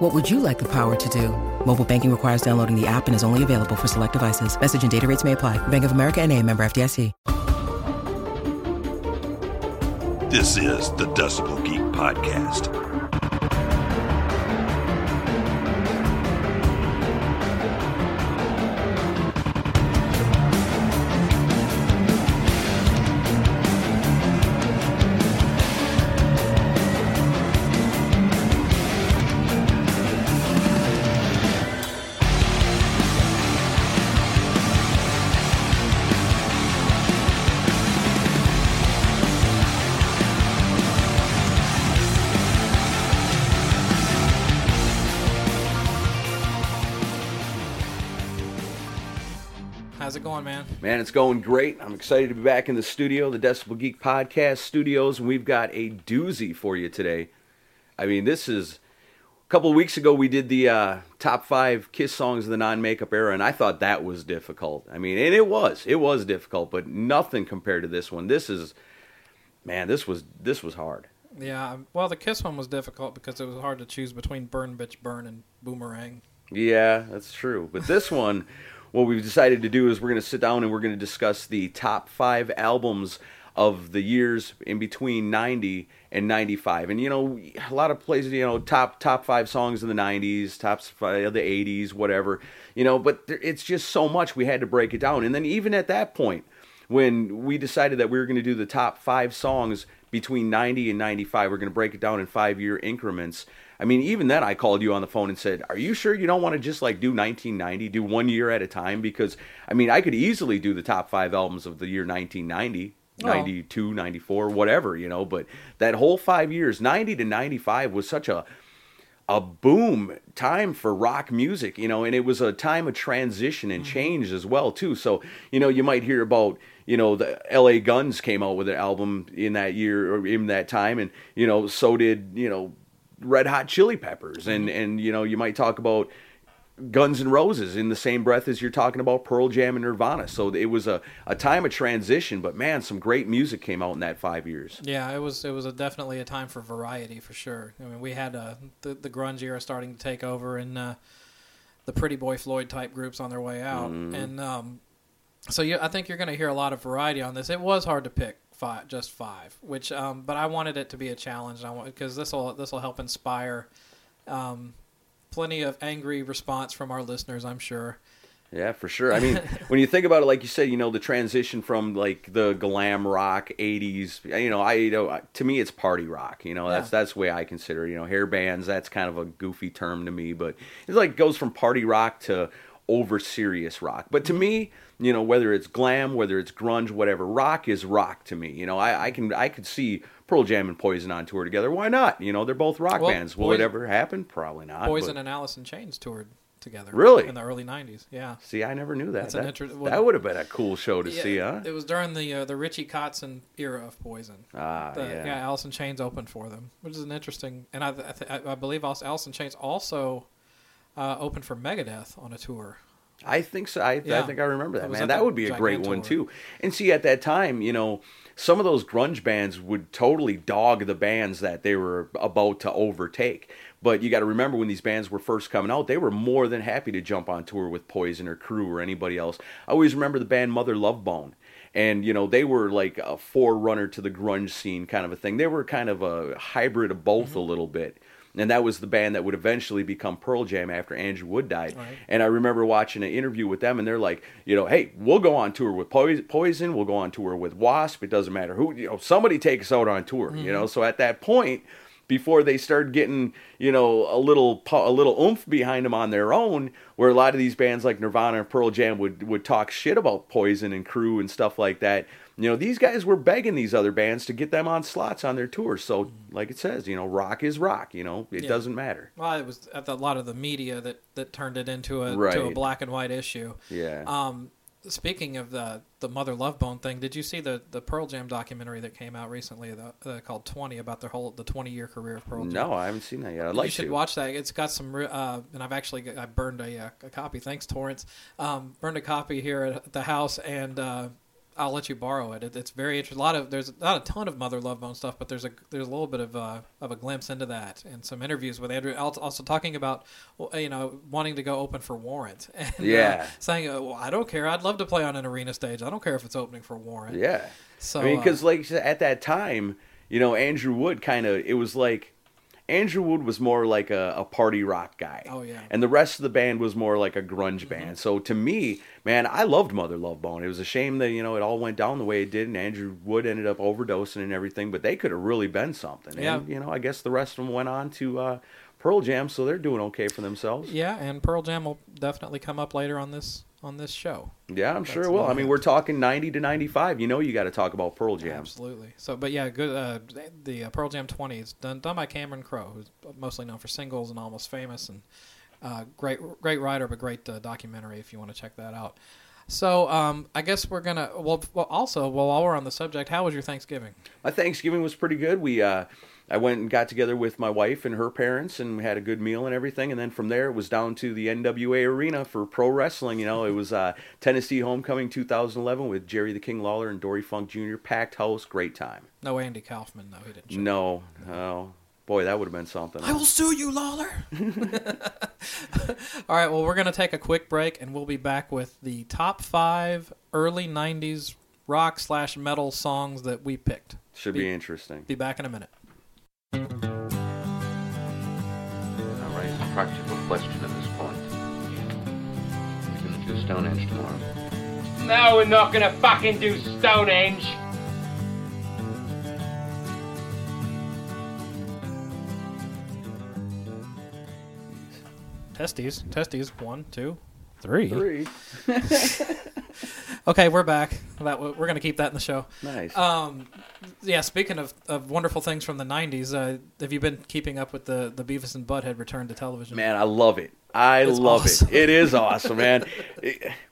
What would you like the power to do? Mobile banking requires downloading the app and is only available for select devices. Message and data rates may apply. Bank of America and a member FDIC. This is the Decibel Geek Podcast. Man? It's going great. I'm excited to be back in the studio, the Decibel Geek Podcast studios, and we've got a doozy for you today. I mean, this is a couple of weeks ago we did the uh, top five Kiss songs of the non-makeup era, and I thought that was difficult. I mean, and it was, it was difficult, but nothing compared to this one. This is, man, this was this was hard. Yeah, well, the Kiss one was difficult because it was hard to choose between Burn Bitch Burn and Boomerang. Yeah, that's true. But this one, what we've decided to do is we're going to sit down and we're going to discuss the top five albums of the years in between 90 and 95 and you know a lot of places you know top top five songs in the 90s top five of the 80s whatever you know but there, it's just so much we had to break it down. And then even at that point when we decided that we were going to do the top five songs between 90 and 95 we're going to break it down in five year increments i mean even then i called you on the phone and said are you sure you don't want to just like do 1990 do one year at a time because i mean i could easily do the top five albums of the year 1990 Oh. 92 94 whatever you know but that whole five years 90 to 95 was such a a boom time for rock music, you know, and it was a time of transition and mm-hmm. change as well too. So, you know, you might hear about, you know, the LA Guns came out with an album in that year or in that time and, you know, so did, you know, Red Hot Chili Peppers and and you know, you might talk about Guns N' Roses in the same breath as you're talking about Pearl Jam and Nirvana. So it was a, a time of transition, but man, some great music came out in that 5 years. Yeah, it was it was a, definitely a time for variety for sure. I mean, we had uh, the the grunge era starting to take over, and uh, the Pretty Boy Floyd type groups on their way out, and um, so you, I think you're going to hear a lot of variety on this. It was hard to pick five, just five, which um, but I wanted it to be a challenge, and I want because this will this will help inspire. Um, plenty of angry response from our listeners, I'm sure. Yeah, for sure. I mean, when you think about it, like you said, you know, the transition from like the glam rock '80s, you know, I, you know, to me, it's party rock. You know, that's Yeah. that's the way I consider. it. You know, hair bands. That's kind of a goofy term to me, but it's like goes from party rock to over serious rock. But to me, you know, whether it's glam, whether it's grunge, whatever, rock is rock to me. You know, I, I can I could see Pearl Jam and Poison on tour together. Why not? You know, they're both rock Well, bands. Will Poison- it ever happen? Probably not. Poison but- and Alice in Chains toured together. Really? In the early '90s. Yeah. See, I never knew that. That's an That, inter- well- that would have been a cool show to Yeah, see, huh? It was during the uh, the Richie Kotzen era of Poison. Ah, The, yeah. yeah. Alice in Chains opened for them, which is an interesting. And I I, th- I believe also Alice in Chains also uh, opened for Megadeth on a tour. I think so. I, I think I remember that, man. at That would be a great one, too. And see, at that time, you know, some of those grunge bands would totally dog the bands that they were about to overtake. But you got to remember when these bands were first coming out, they were more than happy to jump on tour with Poison or Crue or anybody else. I always remember the band Mother Love Bone. And, you know, they were like a forerunner to the grunge scene kind of a thing. They were kind of a hybrid of both Mm-hmm. a little bit. And that was the band that would eventually become Pearl Jam after Andrew Wood died. Right. And I remember watching an interview with them, and they're like, you know, hey, we'll go on tour with Poison, we'll go on tour with Wasp. It doesn't matter who, you know, somebody take us out on tour, you mm-hmm. know. So at that point, before they started getting, you know, a little a little oomph behind them on their own, where a lot of these bands like Nirvana and Pearl Jam would would talk shit about Poison and Crue and stuff like that. You know, these guys were begging these other bands to get them on slots on their tours. So, like it says, you know, rock is rock. You know, it Yeah. doesn't matter. Well, it was the, a lot of the media that, that turned it into a to a black and white issue. Yeah. Um, speaking of the the Mother Love Bone thing, did you see the, the Pearl Jam documentary that came out recently the, uh, called Twenty about the whole the twenty year career of Pearl Jam? No, I haven't seen that yet. I'd like you should to. watch that. It's got some, uh, and I've actually got- I burned a, uh, a copy. Thanks, Torrance. Um, burned a copy here at the house, and uh, I'll let you borrow it. it. It's very interesting. A lot of there's not a ton of Mother Love Bone stuff, but there's a there's a little bit of uh, of a glimpse into that, and some interviews with Andrew. Also talking about you know wanting to go open for Warrant, and, uh, Yeah. saying uh, well, I don't care. I'd love to play on an arena stage. I don't care if it's opening for Warrant. Yeah. So I mean, uh, because like at that time, you know, Andrew Wood kind of it was like Andrew Wood was more like a, a party rock guy. Oh, yeah. And the rest of the band was more like a grunge band. So to me, man, I loved Mother Love Bone. It was a shame that you know it all went down the way it did, and Andrew Wood ended up overdosing and everything. But they could have really been something. Yeah. And you know, I guess the rest of them went on to uh, Pearl Jam, so they're doing okay for themselves. yeah, and Pearl Jam will definitely come up later on this on this show. Yeah, I'm sure it will. I mean, we're talking 90 to 95. You know, you got to talk about Pearl Jam. Absolutely. So, but yeah, good. Uh, the uh, Pearl Jam 20 is done done by Cameron Crowe, who's mostly known for singles and Almost Famous, and uh, great great writer, but great uh, documentary if you want to check that out. So, um, I guess we're gonna. Well, well, also, well, while we're on the subject, how was your Thanksgiving? My Thanksgiving was pretty good. We uh, I went and got together with my wife and her parents, and we had a good meal and everything. And then from there, it was down to the NWA arena for pro wrestling. You know, it was uh, Tennessee Homecoming 2011 with Jerry the King Lawler and Dory Funk Jr. Packed house, great time. No, Andy Kaufman. No, he didn't. No, no, boy, that would have been something. I will sue you, Lawler. All right, well, we're going to take a quick break, and we'll be back with the top five early '90s rock slash metal songs that we picked. Should be interesting. Be back in a minute. All right, it's a practical question at this point. You gonna do Stonehenge tomorrow? No, we're not gonna fucking do Stonehenge. Testes, testes. One, two, three. Three. Okay, we're back. That we're going to keep that in the show. Nice. Um, yeah. Speaking of, of wonderful things from the '90s, uh, have you been keeping up with the the Beavis and Butthead return to television? Man, I love it. I It's love awesome. it. It is awesome, man. It-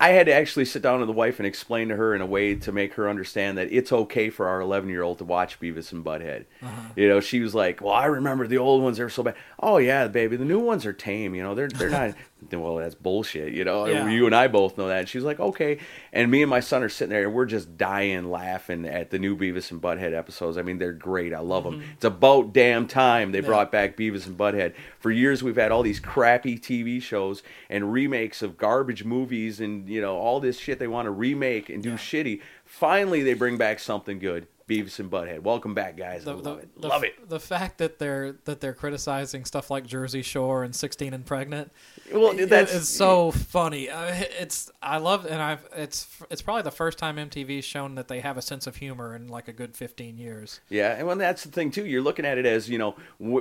I had to actually sit down with the wife and explain to her in a way to make her understand that it's okay for our 11 year old to watch Beavis and Butthead. Uh-huh. You know, she was like, "Well, I remember the old ones; they're so bad." Oh yeah, baby, the new ones are tame. You know, they're they're not. Well, that's bullshit. You know, Yeah. you and I both know that. And she's like, "Okay," and me and my son are sitting there, and we're just dying laughing at the new Beavis and Butthead episodes. I mean, they're great. I love them. It's about damn time they Mm-hmm. Yeah. brought back Beavis and Butthead. For years, we've had all these crappy TV shows and remakes of garbage movies, and you know all this shit they want to remake and do shitty. Finally, they bring back something good. Beavis and Butthead. Welcome back, guys. I love it. the- love it. The fact that they're that they're criticizing stuff like Jersey Shore and 16 and Pregnant. Well, it- that's it's so funny. It's I love and I've it's it's probably the first time MTV's shown that they have a sense of humor in like a good 15 years. Yeah, and well, that's the thing too. You're looking at it as you know,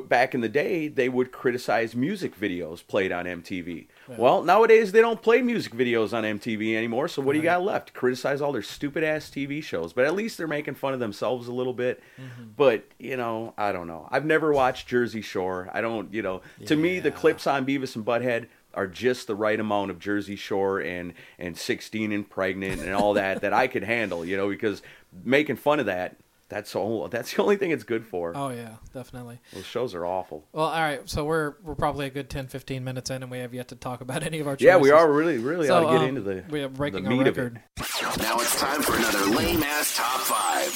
back in the day, they would criticize music videos played on MTV. Well, nowadays they don't play music videos on MTV anymore. So what do you got left? Criticize all their stupid ass TV shows. But at least they're making fun of themselves a little bit. Mm-hmm. But you know, I don't know. I've never watched Jersey Shore. I don't. You know, to me, the clips on Beavis and Butthead are just the right amount of Jersey Shore and and 16 and pregnant and all that that I could handle. You know, because making fun of that. That's all. That's the only thing it's good for. Oh yeah, definitely. Those shows are awful. Well, all right. So we're we're probably a good 10 15 minutes in and we have yet to talk about any of our choices. Yeah, we are really, really So, ought to get um, into the we are breaking the a meat of record. it. Now it's time for another lame ass top five.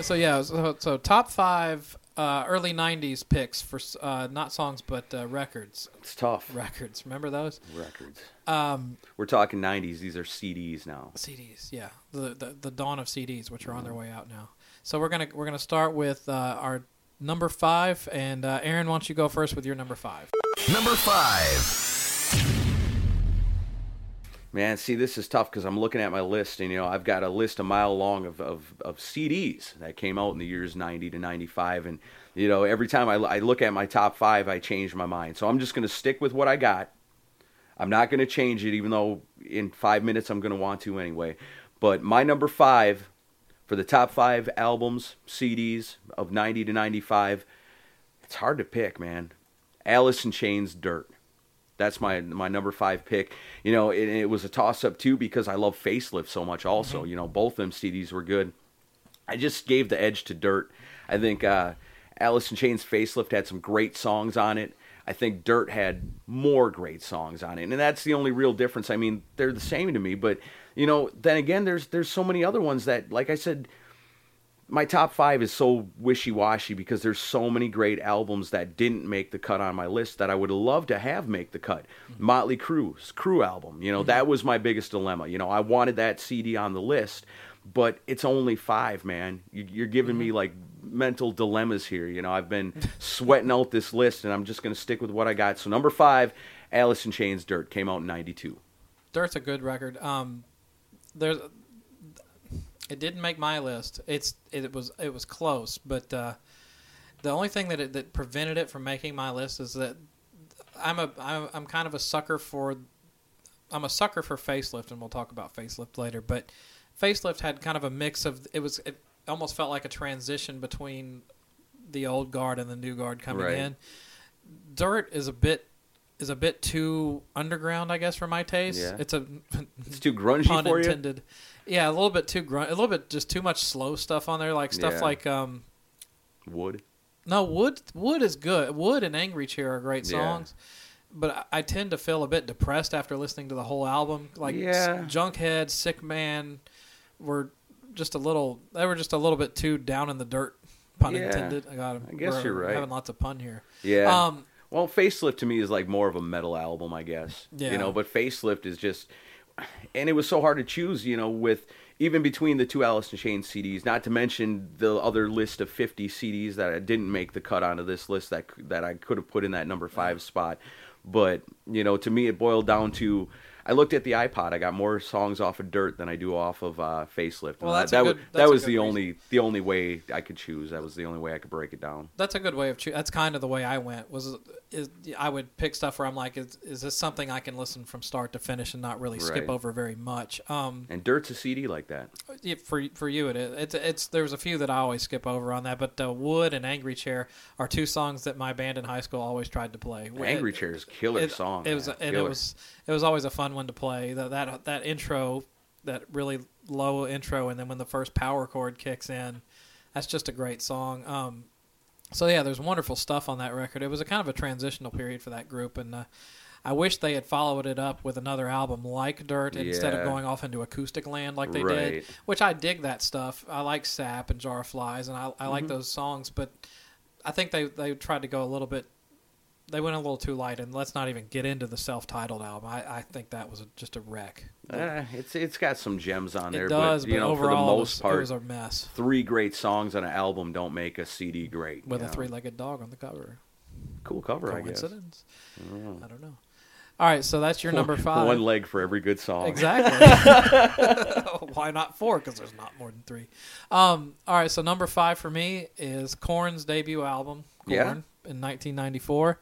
So yeah, so, so top 5 uh, early 90s picks for uh, not songs but uh, records. It's tough. Records. Remember those? Records. Um, We're talking '90s. These are CDs now. CDs, yeah, the, the the dawn of CDs, which are on their way out now. So we're gonna we're gonna start with uh, our number five, and uh, Aaron, why don't you go first with your number five? Number five. Man, see, this is tough because I'm looking at my list, and you know, I've got a list a mile long of, of, of CDs that came out in the years '90 to '95, and you know, every time I, I look at my top five, I change my mind. So I'm just going to stick with what I got. I'm not going to change it, even though in five minutes I'm going to want to anyway. But my number five for the top five albums, CDs of 90 to 95, it's hard to pick, man. Alice in Chains, Dirt. That's my my number five pick. You know, it, it was a toss up too because I love Facelift so much. Also, you know, both of them CDs were good. I just gave the edge to Dirt. I think uh, Alice in Chains Facelift had some great songs on it. I think Dirt had more great songs on it, and that's the only real difference. I mean, they're the same to me, but you know, then again, there's there's so many other ones that, like I said, my top five is so wishy-washy because there's so many great albums that didn't make the cut on my list that I would love to have make the cut. Mm-hmm. Motley Crue's Crue album, you know, mm-hmm. that was my biggest dilemma. You know, I wanted that CD on the list, but it's only five, man. You, you're giving me mm-hmm. like mental dilemmas here. You know, I've been sweating out this list, and I'm just going to stick with what I got. So number five, Alice in Chains Dirt came out in '92. Dirt's a good record. Um, there's, it didn't make my list. It's it was it was close, but uh, the only thing that it, that prevented it from making my list is that I'm a I'm, I'm kind of a sucker for I'm a sucker for facelift, and we'll talk about facelift later. But facelift had kind of a mix of it was it almost felt like a transition between the old guard and the new guard coming Right. in. Dirt is a bit is a bit too underground, I guess, for my taste. Yeah. It's a It's too grungy pun for you. Yeah, a little bit too grunt, a little bit just too much slow stuff on there, like stuff Yeah. like um. Would. No, Would Would is good. Would and Angry Chair are great Yeah. songs, but I, I tend to feel a bit depressed after listening to the whole album. Like Yeah. Junkhead, Sick Man, were just a little. They were just a little bit too down in the dirt. Pun Yeah. intended. I got. I guess We're you're right. Having lots of pun here. Yeah. Um, well, Facelift to me is like more of a metal album, I guess. Yeah. You know, but Facelift is just, and it was so hard to choose. You know, with even between the two Alice in Chains CDs, not to mention the other list of 50 CDs that I didn't make the cut onto this list that that I could have put in that number five spot. But you know, to me, it boiled down to. I looked at the iPod. I got more songs off of Dirt than I do off of uh, Facelift. Well, that's that, that, good- was- that's that was the reason. only the only way I could choose. That was the only way I could break it down. that's a good way of choosing. That's kind of the way I went. Was is I would pick stuff where I'm like, is, is this something I can listen from start to finish and not really skip Right. over very much? Um, And Dirt's a CD like that. yeah, for for you it is. It's it's there's a few that I always skip over on that, but uh, Would and Angry Chair are two songs that my band in high school always tried to play. Angry It- Chair's killer it, song. It was man. and it was it was always a fun one to play. That that that intro, that really low intro, and then when the first power chord kicks in, that's just a great song. Um, so yeah, there's wonderful stuff on that record. It was a kind of a transitional period for that group, and uh, I wish they had followed it up with another album like Dirt instead of going off into acoustic land like they Right. did. Which I dig that stuff. I like Sap and Jar of Flies, and I, I Mm-hmm. like those songs, but I think they they tried to go a little bit. They went a little too light, and let's not even get into the self-titled album. I, I think that was a, just a wreck. Eh, it's it's got some gems on there, it does, but you know, overall, for the most part, it was a mess three great songs on an album don't make a CD great. with a know. three-legged dog on the cover. cool cover, I guess. Coincidence? I don't know. All right, so that's your number five. One leg for every good song. Exactly. Why not four? Because there's not more than three. Um, all right, so number five for me is Korn's debut album, Korn, Yeah. in 1994.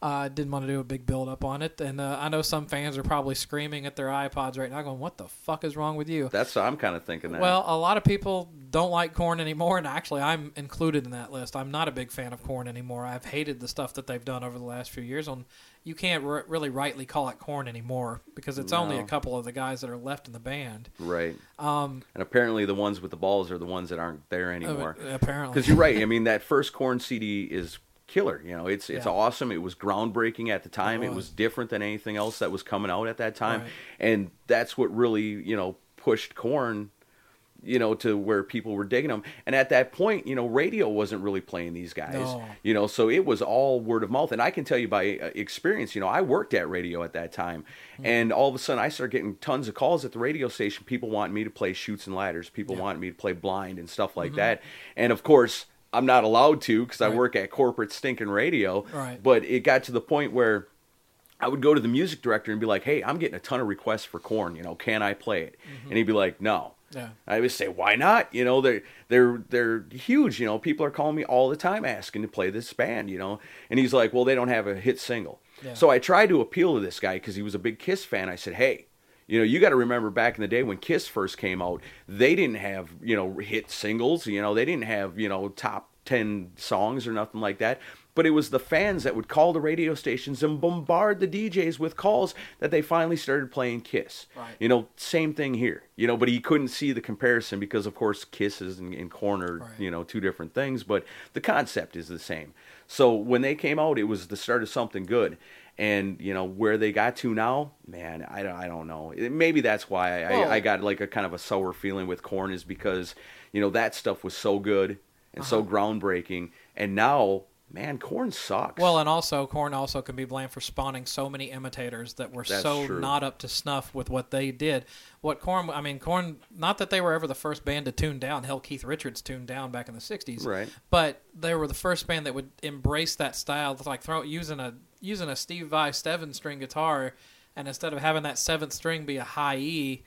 Uh, I didn't want to do a big build up on it, and uh, I know some fans are probably screaming at their iPods right now, going, "What the fuck is wrong with you?" That's what I'm kind of thinking that. Well, a lot of people don't like Korn anymore, and actually, I'm included in that list. I'm not a big fan of Korn anymore. I've hated the stuff that they've done over the last few years. On you can't r- really rightly call it Korn anymore because it's only a couple of the guys that are left in the band. right. Um, And apparently, the ones with the balls are the ones that aren't there anymore. uh, apparently, Because you're right. I mean, that first Korn CD is killer. You know, it's it's Yeah. awesome. It was groundbreaking at the time. It It was. was different than anything else that was coming out at that time, Right. and that's what really you know pushed Korn. You know, to where people were digging them, and at that point, you know, radio wasn't really playing these guys. No. You know, so it was all word of mouth, and I can tell you by uh, experience. You know, I worked at radio at that time, Hmm. and all of a sudden, I started getting tons of calls at the radio station. People wanting me to play shoots and ladders. People Yeah. wanting me to play blind and stuff like that. And of course, I'm not allowed to because I work at corporate stinking radio. Right. But it got to the point where I would go to the music director and be like, "Hey, I'm getting a ton of requests for Korn. You know, can I play it?" Mm-hmm. And he'd be like, "No." Yeah. I would say, "Why not?" You know, they're they're they're huge. You know, people are calling me all the time asking to play this band. You know, and he's like, "Well, they don't have a hit single." Yeah. So I tried to appeal to this guy because he was a big Kiss fan. I said, "Hey." You know, you got to remember back in the day when Kiss first came out, they didn't have, you know, hit singles. You know, they didn't have, you know, top 10 songs or nothing like that. but it was the fans that would call the radio stations and bombard the DJs with calls that they finally started playing Kiss. Right. You know, same thing here. You know, but he couldn't see the comparison because, of course, Kisses and, and Korn are Right. you know two different things, but the concept is the same. So when they came out, it was the start of something good. And you know where they got to now, man, I don't, I don't know. Maybe that's why I, Well- I got like a kind of a sour feeling with Korn is because you know that stuff was so good and so Uh-huh. groundbreaking, and now, man, Korn sucks. Well, and also Korn also can be blamed for spawning so many imitators that were That's so true. not up to snuff with what they did. What Korn I mean, Korn not that they were ever the first band to tune down. Hell, Keith Richards tuned down back in the '60s, Right. But they were the first band that would embrace that style, like throw using a using a Steve Vai seven string guitar, and instead of having that seventh string be a high E,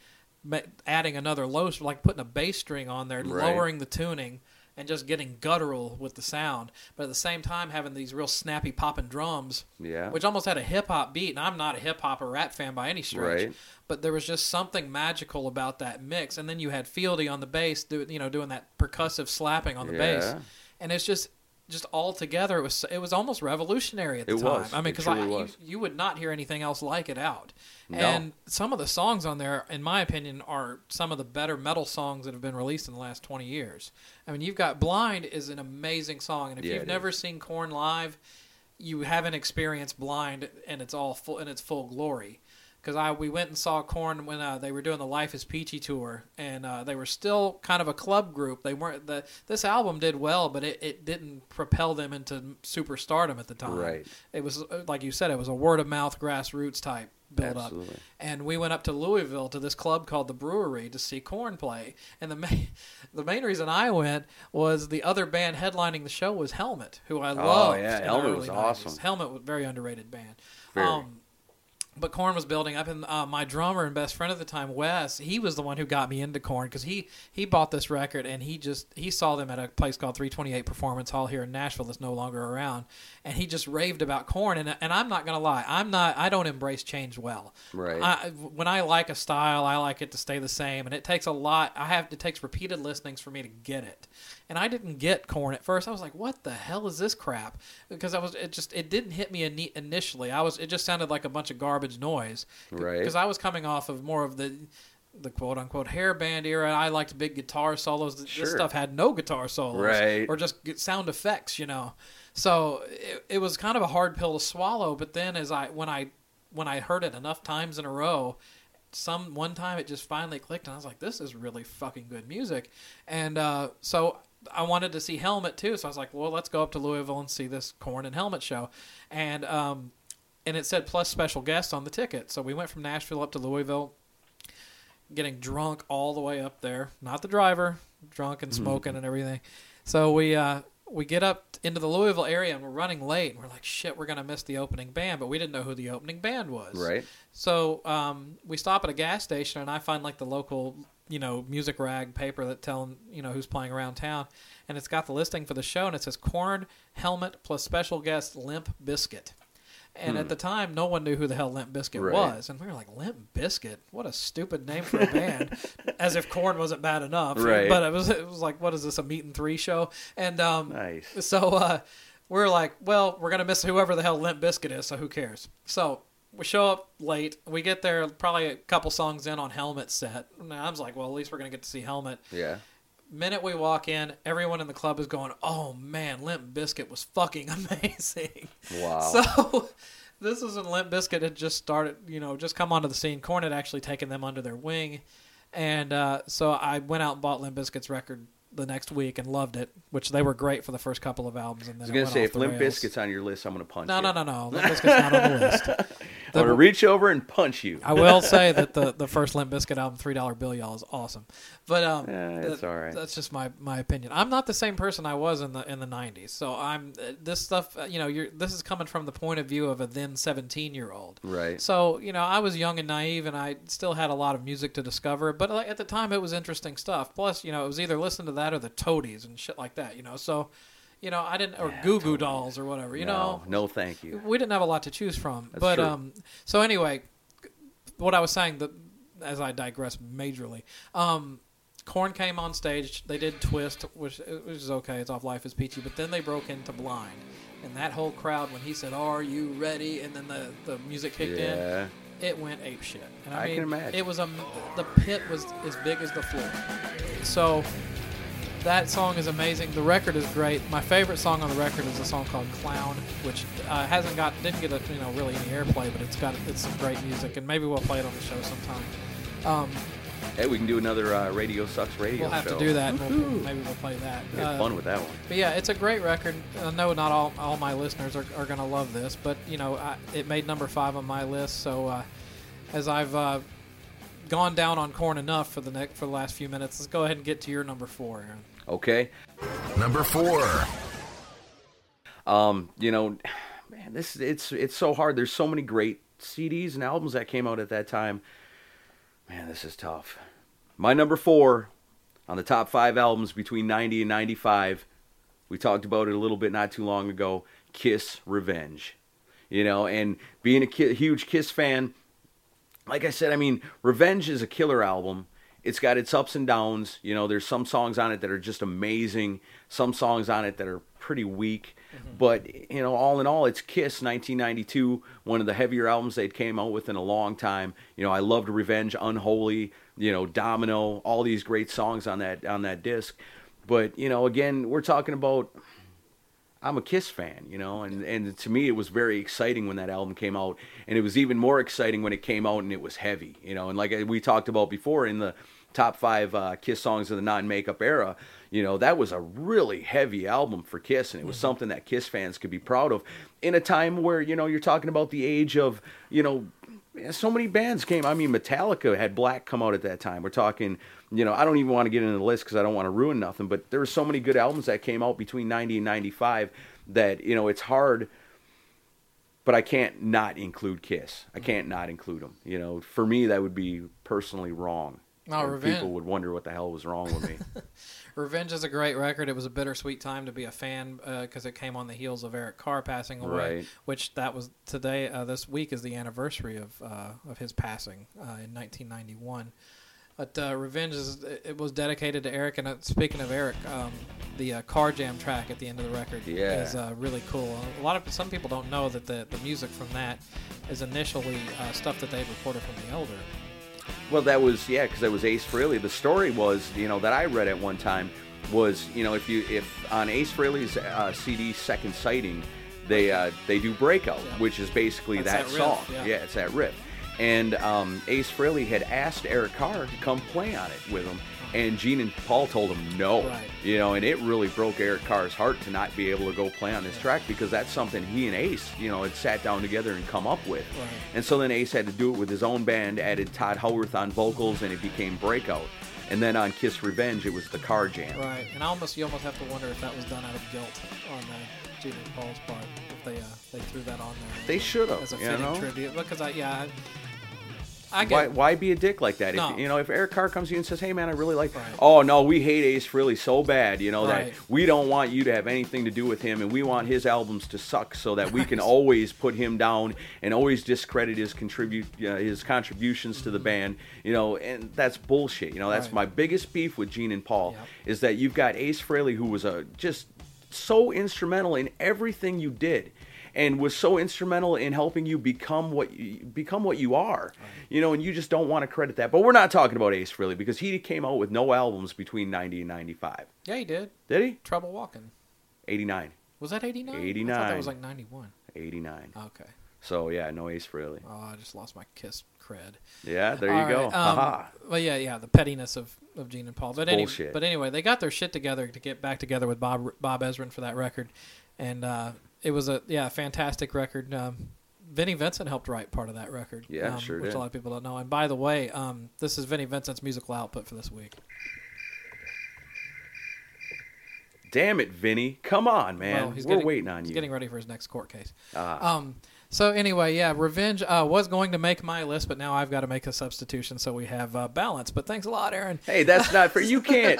adding another low, like putting a bass string on there, Right. lowering the tuning and just getting guttural with the sound, but at the same time having these real snappy popping drums, Yeah. which almost had a hip hop beat. And I'm not a hip hop or rap fan by any stretch, Right. but there was just something magical about that mix. And then you had Fieldy on the bass, do, you know, doing that percussive slapping on the bass, and it's just. Just all together, it was it was almost revolutionary at the It time. was. I mean, because you, you would not hear anything else like it out. No. And some of the songs on there, in my opinion, are some of the better metal songs that have been released in the last 20 years. I mean, you've got Blind is an amazing song, and if Yeah, you've never is. seen Korn live, you haven't experienced Blind and it's all full in its full glory. Because I we went and saw Korn when uh, they were doing the Life Is Peachy tour, and uh, they were still kind of a club group. They weren't the this album did well, but it, it didn't propel them into superstardom at the time. Right. It was uh, like you said, it was a word of mouth grassroots type build Absolutely. up. And we went up to Louisville to this club called the Brewery to see Korn play. And the main the main reason I went was the other band headlining the show was Helmet, who I loved. Oh, yeah, Helmet was 90s. awesome. Helmet was a very underrated band. Very. Um, but Korn was building up, and uh, my drummer and best friend at the time, Wes, he was the one who got me into Korn because he he bought this record and he just he saw them at a place called 328 Performance Hall here in Nashville that's no longer around, and he just raved about Korn. And and I'm not gonna lie, I'm not I don't embrace change well. Right. I, when I like a style, I like it to stay the same, and it takes a lot. I have it takes repeated listenings for me to get it. And I didn't get Korn at first. I was like, "What the hell is this crap?" Because I was it just it didn't hit me ini- initially. I was it just sounded like a bunch of garbage noise. Right. Because I was coming off of more of the the quote unquote hair band era. I liked big guitar solos. This Sure. stuff had no guitar solos, Right. Or just sound effects, you know. So it, it was kind of a hard pill to swallow. But then as I when I when I heard it enough times in a row, some one time it just finally clicked, and I was like, "This is really fucking good music." And uh, so I wanted to see Helmet too, so I was like, "Well, let's go up to Louisville and see this Korn and Helmet show." And um, and it said plus special guests on the ticket, so we went from Nashville up to Louisville, getting drunk all the way up there. Not the driver, drunk and smoking and everything. So we uh, we get up into the Louisville area and we're running late, and we're like, "Shit, we're gonna miss the opening band," but we didn't know who the opening band was. Right. So um, we stop at a gas station, and I find like the local, you know, music rag paper that telling you know who's playing around town, and it's got the listing for the show, and it says Korn Helmet plus special guest Limp Bizkit. And at the time, no one knew who the hell Limp Bizkit Hmm. Right. was, and we were like, "Limp Bizkit? What a stupid name for a band!" As if Korn wasn't bad enough, Right. But it was it was like, "What is this? A meet and three show?" And um, Nice. so uh, we're like, well, we're gonna miss whoever the hell Limp Bizkit is, so who cares? So we show up late. We get there probably a couple songs in on Helmet set. And I was like, well, at least we're gonna get to see Helmet. Yeah. Minute we walk in, everyone in the club is going, "Oh man, Limp Bizkit was fucking amazing." Wow. So this is when Limp Bizkit had just started, you know, just come onto the scene. Korn had actually taken them under their wing, and uh, so I went out and bought Limp Bizkit's record the next week and loved it, which they were great for the first couple of albums. And then I was gonna say if Limp rails. Biscuit's on your list, I'm gonna punch No, you. no, no, no. No. Limp Bizkit's not on the list. I'm gonna reach over and punch you. I will say that the, the first Limp Bizkit album, Three Dollar Bill, y'all, is awesome. But um, Yeah, it's that- all right. That's just my, my opinion. I'm not the same person I was in the in the '90s. So I'm uh, this stuff. uh, You know, you're this is coming from the point of view of a then 17 year old. Right. So you know, I was young and naive, and I still had a lot of music to discover. But like, at the time, it was interesting stuff. Plus, you know, it was either listen to that or the Toadies and shit like that. You know, so you know, I didn't or Goo Goo Dolls or whatever. You know, no, no, thank you. we didn't have a lot to choose from. That's but true. um, so anyway, what I was saying that as I digress majorly, um, Korn came on stage. They did Twist, which which is okay. It's off Life is Peachy. But then they broke into Blind, and that whole crowd when he said, "Are you ready?" and then the the music kicked Yeah. in, it went ape shit. And I, I mean, can imagine. it was a the pit was as big as the floor. So that song is amazing. The record is great. My favorite song on the record is a song called "Clown," which uh, hasn't got didn't get a, you know really any airplay, but it's got it's some great music, and maybe we'll play it on the show sometime. Um, Hey, we can do another uh, Radio Sucks radio we'll have show. to do that. We'll, maybe we'll play that. We had Uh, fun with that one. but yeah, it's a great record. I know not all, all my listeners are, are going to love this, but you know, I, it made number five on my list. So uh, as I've uh, gone down on Korn enough for the next for the last few minutes, let's go ahead and get to your number four, Aaron. Okay. Number four. Um, you know, man, this it's it's so hard. There's so many great CDs and albums that came out at that time. Man, this is tough. My number four on the top five albums between 90 and 95. We talked about it a little bit not too long ago. Kiss Revenge. You know, and being a ki- huge Kiss fan, like I said, I mean, Revenge is a killer album. It's got its ups and downs. You know, there's some songs on it that are just amazing, some songs on it that are pretty weak. But, you know, all in all, it's Kiss 1992, one of the heavier albums they'd came out with in a long time. You know, I loved Revenge, Unholy, you know, Domino, all these great songs on that on that disc. But, you know, again, we're talking about I'm a Kiss fan, you know, and, and to me it was very exciting when that album came out, and it was even more exciting when it came out and it was heavy, you know, and like we talked about before in the top five uh, Kiss songs of the non-makeup era, you know, that was a really heavy album for Kiss, and it was mm-hmm. something that Kiss fans could be proud of in a time where you know you're talking about the age of you know so many bands came. I mean, Metallica had Black come out at that time. We're talking, you know, I don't even want to get into the list because I don't want to ruin nothing. But there were so many good albums that came out between '90 and '95 that you know it's hard. But I can't not include Kiss. I mm-hmm. can't not include them. You know, for me that would be personally wrong. Oh, revenge- People would wonder what the hell was wrong with me. Revenge is a great record. It was a bittersweet time to be a fan because it came on the heels of Eric Carr passing away, Right. which that was today. Uh, this week is the anniversary of uh, of his passing uh, in 1991. But uh, Revenge is it was dedicated to Eric. And uh, speaking of Eric, um, the uh, Carr Jam track at the end of the record Yeah. is uh, really cool. A lot of some people don't know that the the music from that is initially uh, stuff that they recorded from the Elder. Well, that was yeah, because that was Ace Frehley. The story was, you know, that I read at one time was, you know, if you if on Ace Frehley's uh, CD Second Sighting, they uh, they do Breakout, which is basically That's that, that riff, song. yeah. yeah, it's that riff. And um, Ace Frehley had asked Eric Carr to come play on it with him, and Gene and Paul told him no. Right. You know, and it really broke Eric Carr's heart to not be able to go play on this track because that's something he and Ace, you know, had sat down together and come up with. Right. And so then Ace had to do it with his own band, added Tod Howarth on vocals, and it became Breakout. And then on Kiss Revenge, it was the Carr Jam. Right, and I almost you almost have to wonder if that was done out of guilt on uh, Gene and Paul's part if they uh, they threw that on there. They should have, as a you fitting know? tribute because I yeah I, I Why, get why be a dick like that? No. If, you know, if Eric Carr comes to you and says, "Hey, man, I really like," Right. oh no, we hate Ace Frehley so bad, you know Right. that we don't want you to have anything to do with him, and we want his albums to suck so that we can always put him down and always discredit his contribute uh, his contributions to the band, you know, and that's bullshit. You know, that's Right. my biggest beef with Gene and Paul Yep. is that you've got Ace Frehley who was a just so instrumental in everything you did and was so instrumental in helping you become what you become what you are. You know and you just don't want to credit that. But we're not talking about ace Frehley because he came out with no albums between 90 and 95 yeah he did. Did he? Trouble Walking. 89 was that eighty nine? I thought 89. that was like ninety one. 89 Okay, so yeah no ace Frehley. Oh I just lost my Kiss cred. yeah there you All go. Um, Well, yeah, yeah, the pettiness of, of Gene and Paul. But anyway, bullshit. but anyway, they got their shit together to get back together with Bob Bob Ezrin for that record, and uh, it was a yeah fantastic record. Um, Vinnie Vincent helped write part of that record. Yeah, um, sure Which did. a lot of people don't know. And by the way, um, this is Vinnie Vincent's musical output for this week. damn it vinny come on man Well, he's we're getting- waiting on he's you getting ready for his next court case. Ah. Um, so anyway, yeah, Revenge uh, was going to make my list, but now I've got to make a substitution, so we have uh, balance. But thanks a lot, Aaron. hey that's not for you can't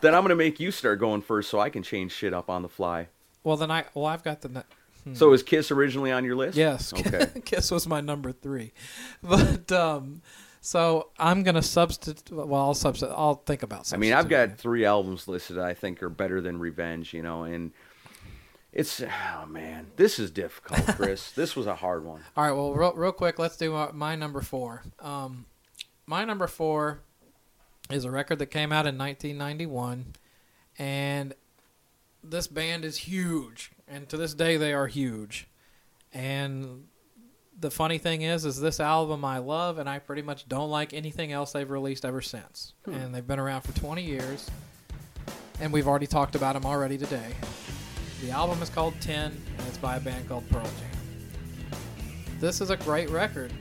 then i'm gonna make you start going first so i can change shit up on the fly Well, then I well I've got the. ne- so is kiss originally on your list Yes. okay Kiss was my number three, but um, so I'm gonna substitute. Well, I'll substitute. I'll think about. I mean, I've got three albums listed that I think are better than Revenge, you know, and It's oh man, this is difficult, Chris. this was a hard one. All right, well, real, real quick, let's do my number four. Um, my number four is a record that came out in 1991, and this band is huge, and to this day they are huge. And the funny thing is, is this album I love, and I pretty much don't like anything else they've released ever since. Hmm. And they've been around for 20 years, and we've already talked about them already today. The album is called 10, and it's by a band called Pearl Jam. This is a great record.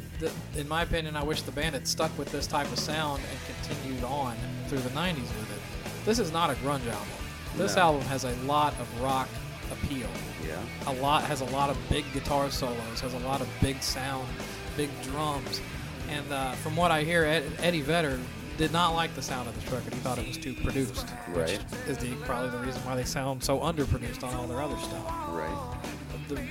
In my opinion, I wish the band had stuck with this type of sound and continued on through the 90s with it. This is not a grunge album. This No. album has a lot of rock appeal Yeah. a lot has a lot of big guitar solos, has a lot of big sound, big drums, and uh, from what I hear, Ed, Eddie Vedder did not like the sound of this record. He thought it was too produced, which is the, probably the reason why they sound so underproduced on all their other stuff. Right. The,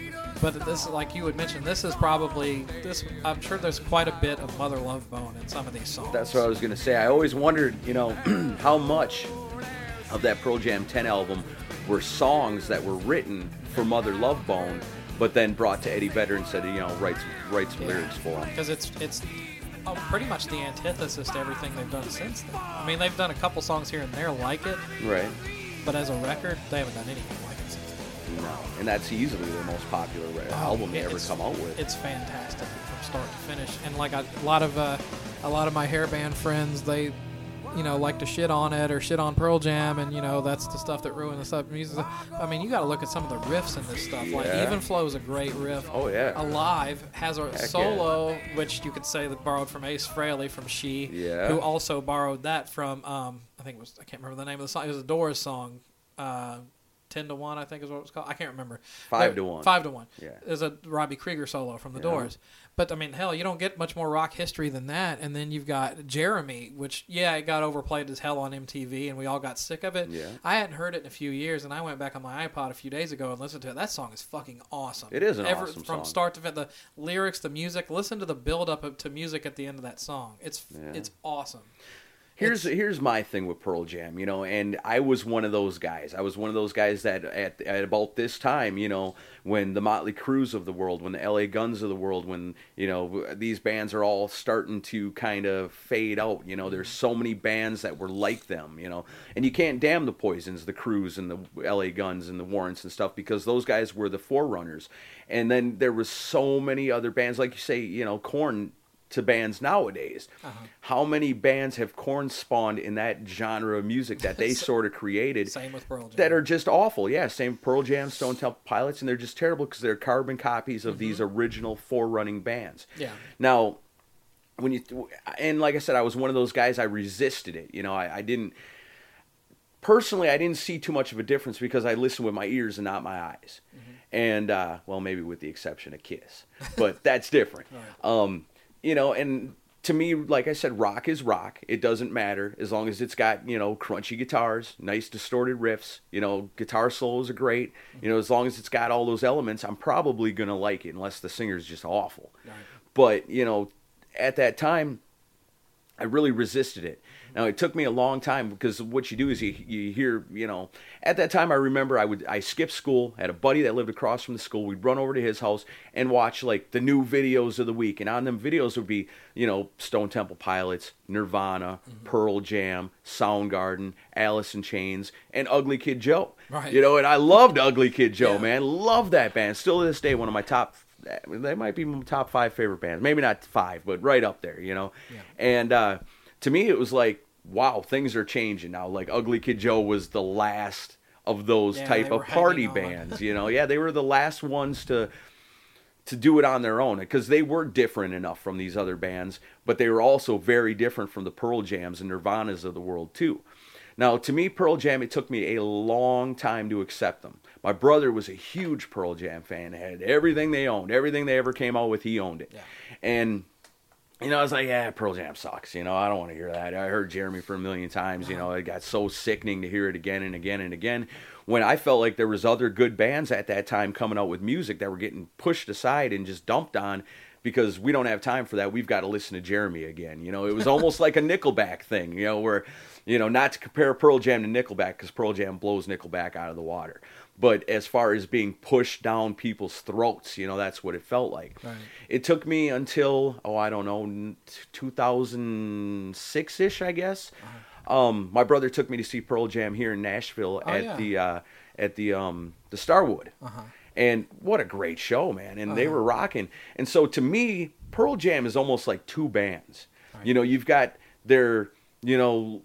but this, like you had mentioned, this is probably this. I'm sure there's quite a bit of Mother Love Bone in some of these songs. That's what I was gonna say. I always wondered, you know, how much of that Pearl Jam 10 album were songs that were written for Mother Love Bone, but then brought to Eddie Vedder and said, you know, write some, write some lyrics for him. because it's it's oh, pretty much the antithesis to everything they've done since then. I mean, they've done a couple songs here and there like it, Right. but as a record, they haven't done anything like it since then. No. And that's easily their most popular re- album they ever come out with. It's fantastic from start to finish, and like a lot of uh, a lot of my hairband friends, they you know like to shit on it or shit on Pearl Jam, and you know that's the stuff that ruined the stuff. Music. I mean, you got to look at some of the riffs in this stuff. Like Yeah. Even is a great riff. Oh, yeah. Alive has a yeah. solo, which you could say that borrowed from Ace Frehley from She, Yeah. who also borrowed that from um, I think it was I can't remember the name of the song. It was a Doors song. Uh, Ten to one, I think is what it was called. I can't remember. Five There- to one. Five to one. Yeah. There's a Robbie Krieger solo from the Doors. But I mean, hell, you don't get much more rock history than that. And then you've got Jeremy, which yeah, it got overplayed as hell on MTV, and we all got sick of it. Yeah. I hadn't heard it in a few years, and I went back on my iPod a few days ago and listened to it. That song is fucking awesome. It is an Ever- awesome from song. start to finish. The lyrics, the music. Listen to the build up to music at the end of that song. It's Yeah. it's awesome. Here's here's my thing with Pearl Jam, you know, and I was one of those guys. I was one of those guys that at, at about this time, you know, when the Motley Crues of the world, when the LA Guns of the world, when you know these bands are all starting to kind of fade out. You know, there's so many bands that were like them, you know, and you can't damn the Poisons, the Crues, and the LA Guns and the Warrants and stuff because those guys were the forerunners. And then there was so many other bands, like you say, you know, Korn to bands nowadays. Uh-huh. How many bands have Korn spawned in that genre of music that they sort of created Same with Pearl Jam. that are just awful? Yeah, same Pearl Jam, Stone Temple Pilots, and they're just terrible because they're carbon copies of these original forerunning bands. Mm-hmm. Yeah. Now, when you and like I said, I was one of those guys. I resisted it. You know, I, I didn't personally. I didn't see too much of a difference because I listened with my ears and not my eyes. And uh, well, maybe with the exception of Kiss, but that's different. Um, you know, and to me, like I said, rock is rock. It doesn't matter as long as it's got you know crunchy guitars, nice distorted riffs. You know, guitar solos are great. You know, as long as it's got all those elements, I'm probably gonna like it, unless the singer's just awful. But you know, at that time, I really resisted it. Now it took me a long time because what you do is you you hear you know at that time I remember I would I skipped school I had a buddy that lived across from the school. We'd run over to his house and watch like the new videos of the week. And on them videos would be you know Stone Temple Pilots Nirvana Pearl Jam Soundgarden Alice in Chains and Ugly Kid Joe. Right. you know and I loved Ugly Kid Joe Yeah. man. Loved that band. Still to this day one of my top they might be my top five favorite bands. Maybe not five but right up there you know? And uh to me it was like wow things are changing now. Like ugly kid joe was the last of those Yeah, type of party bands you know? Yeah they were the last ones to to do it on their own because they were different enough from these other bands but they were also very different from the pearl jams and nirvanas of the world too. Now to me pearl jam it took me a long time to accept them. My brother was a huge pearl jam fan had everything they owned everything they ever came out with he owned it. And you know, I was like, yeah, Pearl Jam sucks. You know, I don't want to hear that. I heard Jeremy for a million times. You know, it got so sickening to hear it again and again and again. When I felt like there was other good bands at that time coming out with music that were getting pushed aside and just dumped on because we don't have time for that. We've got to listen to Jeremy again. You know, it was almost like a Nickelback thing. You know, where you know not to compare Pearl Jam to Nickelback because Pearl Jam blows Nickelback out of the water. But as far as being pushed down people's throats, you know, that's what it felt like. Right. It took me until oh I don't know 2006 ish I guess. Um, my brother took me to see Pearl Jam here in Nashville Oh, at yeah. the uh, at the um, the Starwood, and what a great show, man! And they were rocking. And so to me, Pearl Jam is almost like two bands. You know, you've got their you know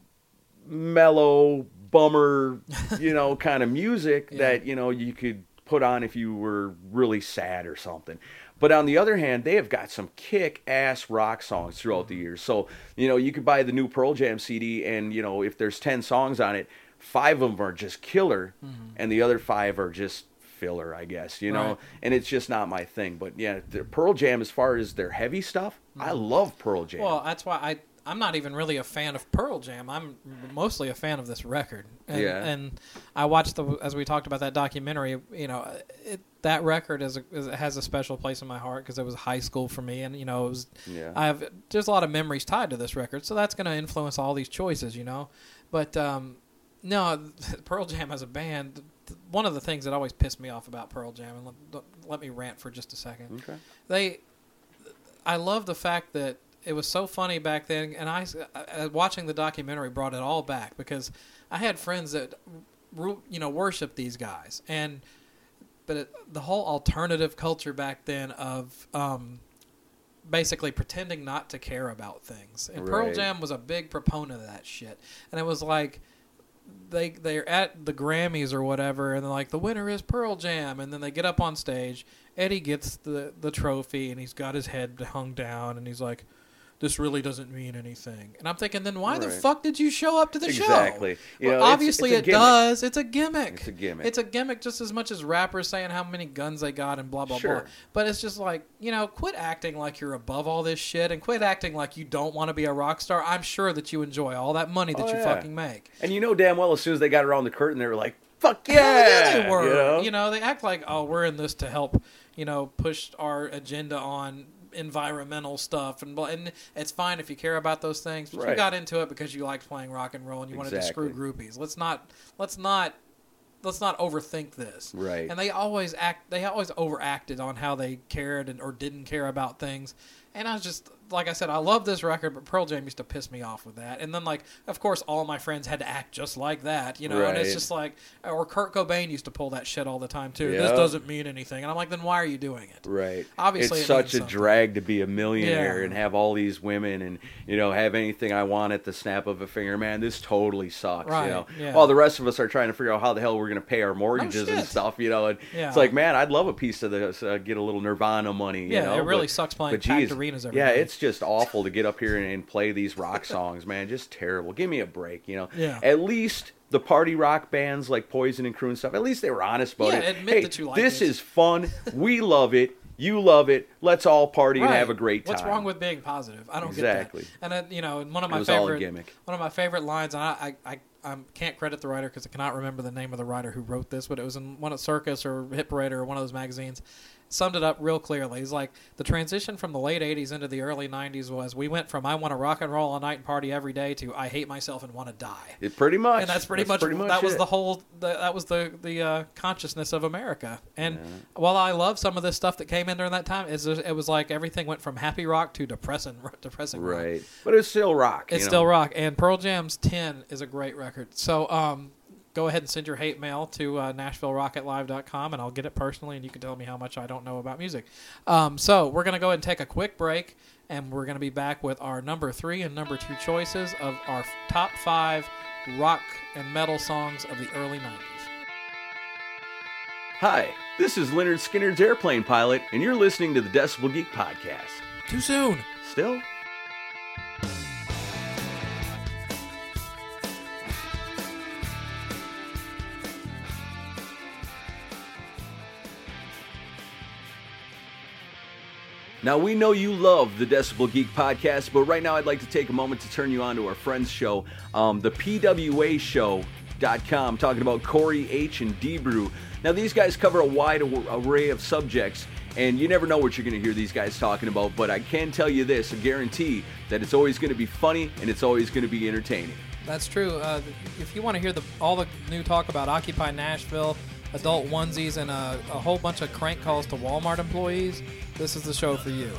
mellow bummer, you know, kind of music that you know you could put on if you were really sad or something. But on the other hand, they have got some kick-ass rock songs throughout the mm-hmm. years. So you know, you could buy the new Pearl Jam CD, and you know, if there's ten songs on it, five of them are just killer, mm-hmm. and the other five are just filler, I guess. You know, Right. and it's just not my thing. But yeah, the Pearl Jam, as far as their heavy stuff, I mm-hmm. love Pearl Jam. Well, that's why I I'm not even really a fan of Pearl Jam. I'm mostly a fan of this record. And, Yeah. And I watched the as we talked about that documentary. You know, it, that record is, a, is has a special place in my heart because it was high school for me, and you know, it was. Yeah. I have there's a lot of memories tied to this record, so that's going to influence all these choices. You know, but um, no, Pearl Jam as a band. One of the things that always pissed me off about Pearl Jam, and let, let me rant for just a second okay. they i love the fact that it was so funny back then and i uh, watching the documentary brought it all back because i had friends that you know worship these guys and but it, the whole alternative culture back then of um, basically pretending not to care about things and pearl jam was a big proponent of that shit and it was like they they're at the Grammys or whatever, and they're like, the winner is Pearl Jam, and then they get up on stage. Eddie gets the the trophy, and he's got his head hung down, and he's like, "This really doesn't mean anything." And I'm thinking, then why the fuck did you show up to the show? Exactly. You Well, know, obviously it's a it gimmick. does. It's a gimmick. It's a gimmick. It's a gimmick just as much as rappers saying how many guns they got and blah blah Sure. blah. But it's just like you know, quit acting like you're above all this shit, and quit acting like you don't want to be a rock star. I'm sure that you enjoy all that money that Oh, you yeah. fucking make. And you know damn well, as soon as they got around the curtain, they were like, "Fuck yeah!" Yeah, they were. You know? You know, they act like, oh, we're in this to help, you know, push our agenda on environmental stuff, and and it's fine if you care about those things, but you got into it because you liked playing rock and roll and you wanted to screw groupies. Let's not, let's not. Let's not overthink this. Right. And they always act. They always overacted on how they cared and or didn't care about things. And I was just like I said, I love this record, but Pearl Jam used to piss me off with that. And then like, of course, all my friends had to act just like that, you know. And it's just like, or Kurt Cobain used to pull that shit all the time too. This doesn't mean anything, and I'm like, then why are you doing it? Right. Obviously, it's it such a something. drag to be a millionaire Yeah. and have all these women and you know have anything I want at the snap of a finger. Man, this totally sucks. Right, You know, yeah. while the rest of us are trying to figure out how the hell we're going to pay our mortgages and stuff. You know, and Yeah. it's like, man, I'd love a piece of this, uh, get a little Nirvana money. you Yeah, know, it really but- sucks playing but packed geez, arenas every Yeah, night. it's just awful to get up here and, and play these rock songs, man. Just terrible. Give me a break. You know. Yeah. At least. The party rock bands like Poison and Crue and stuff. At least they were honest about Yeah, it. admit hey, that you like this it. is fun. We love it. You love it. Let's all party and have a great time. What's wrong with being positive? I don't Exactly. get that. And uh, you know, one of It my was all a favorite gimmick. one of my favorite lines, and I I, I um, can't credit the writer because I cannot remember the name of the writer who wrote this, but it was in one of Circus or Hit Parade or one of those magazines. Summed it up real clearly. He's like the transition from the late '80s into the early '90s was we went from I want to rock and roll all night and party every day to I hate myself and want to die. It pretty much. and that's pretty much, that was it. the whole the, that was the the uh, consciousness of America. And while I love some of this stuff that came in during that time, just, it was like everything went from happy rock to depressing depressing rock. right. But it's still rock. It's still know? rock. And Pearl Jam's 10 is a great record. So um, go ahead and send your hate mail to uh, NashvilleRocketLive.com and I'll get it personally and you can tell me how much I don't know about music. Um, so we're going to go ahead and take a quick break and we're going to be back with our number three and number two choices of our top five rock and metal songs of the early 90s. Hi, this is Lynyrd Skynyrd's airplane pilot, and you're listening to the Decibel Geek podcast. Too soon. Still? Now, we know you love the Decibel Geek podcast, but right now I'd like to take a moment to turn you on to our friend's show, um, the PWA show DesperatEgeek.com, talking about Corey H. and Debrew. Now, these guys cover a wide array of subjects, and you never know what you're going to hear these guys talking about, but I can tell you this a guarantee that it's always going to be funny and it's always going to be entertaining. That's true. Uh, if you want to hear the all the new talk about Occupy Nashville, adult onesies, and a, a whole bunch of crank calls to Walmart employees, this is the show for you.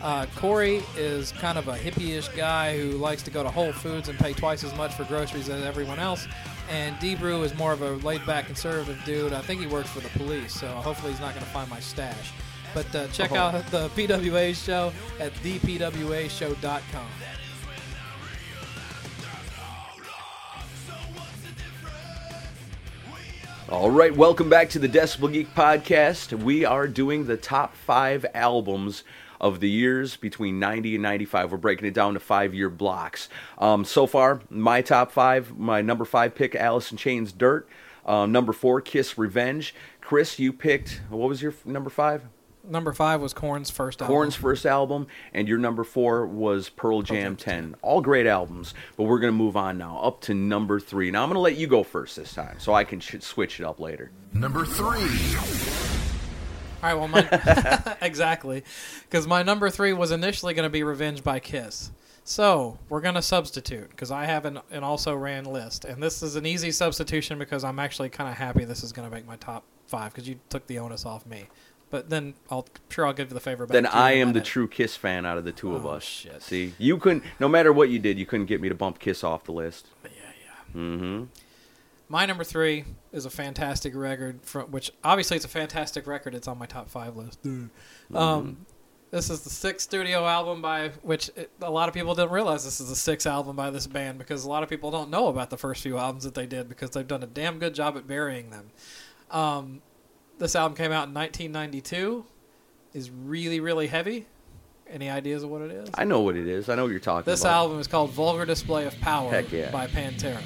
Uh, Corey is kind of a hippie-ish guy who likes to go to Whole Foods and pay twice as much for groceries as everyone else. And Debrew is more of a laid-back conservative dude. I think he works for the police, so hopefully he's not going to find my stash. But uh, check out the PWA show at thepwashow.com. All right, welcome back to the Decibel Geek podcast. We are doing the top five albums of the years between 90 and 95. We're breaking it down to five year blocks. Um, so far, my top five, my number five pick, Alice in Chains Dirt. Uh, number four, Kiss Revenge. Chris, you picked, what was your f- number five? Number five was Korn's first album. Korn's first album, and your number four was Pearl Jam 10. All great albums, but we're going to move on now up to number three. Now, I'm going to let you go first this time so I can sh- switch it up later. Number three. All right, well, my, exactly, because my number three was initially going to be Revenge by Kiss. So we're going to substitute because I have an, an also ran list, and this is an easy substitution because I'm actually kind of happy this is going to make my top five because you took the onus off me. But then I'll sure I'll give you the favor back. Then I am the minute. true Kiss fan out of the two of Oh, us. shit. See, you couldn't. No matter what you did, you couldn't get me to bump Kiss off the list. Yeah, yeah. Mm-hmm. My number three is a fantastic record, from which obviously it's a fantastic record. It's on my top five list. Um, this is the sixth studio album by which it, a lot of people didn't realize this is the sixth album by this band because a lot of people don't know about the first few albums that they did because they've done a damn good job at burying them. Um, this album came out in 1992. Is really really heavy. Any ideas of what it is? I know what it is. I know what you're talking This about. This album is called Vulgar Display of Power yeah. by Pantera.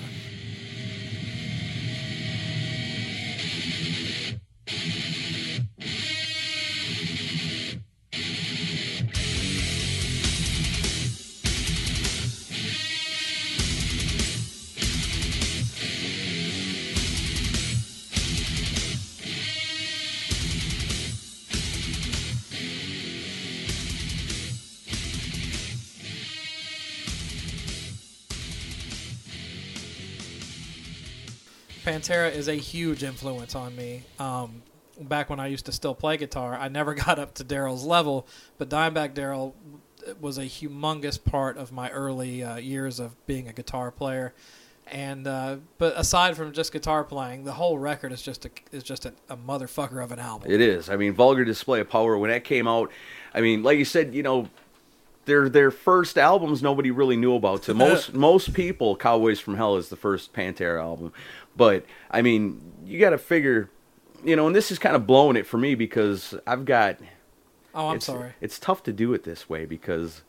Pantera is a huge influence on me. Um, back when I used to still play guitar, I never got up to Daryl's level, but Dimebag Daryl was a humongous part of my early uh, years of being a guitar player. And uh, but aside from just guitar playing, the whole record is just a is just a, a motherfucker of an album. It is. I mean, Vulgar Display of Power, when that came out, I mean, like you said, you know, their their first albums nobody really knew about. To most most people, Cowboys from Hell is the first Pantera album. But I mean, you got to figure, you know, and this is kind of blowing it for me because I've got. oh, I'm it's, sorry. It's tough to do it this way because,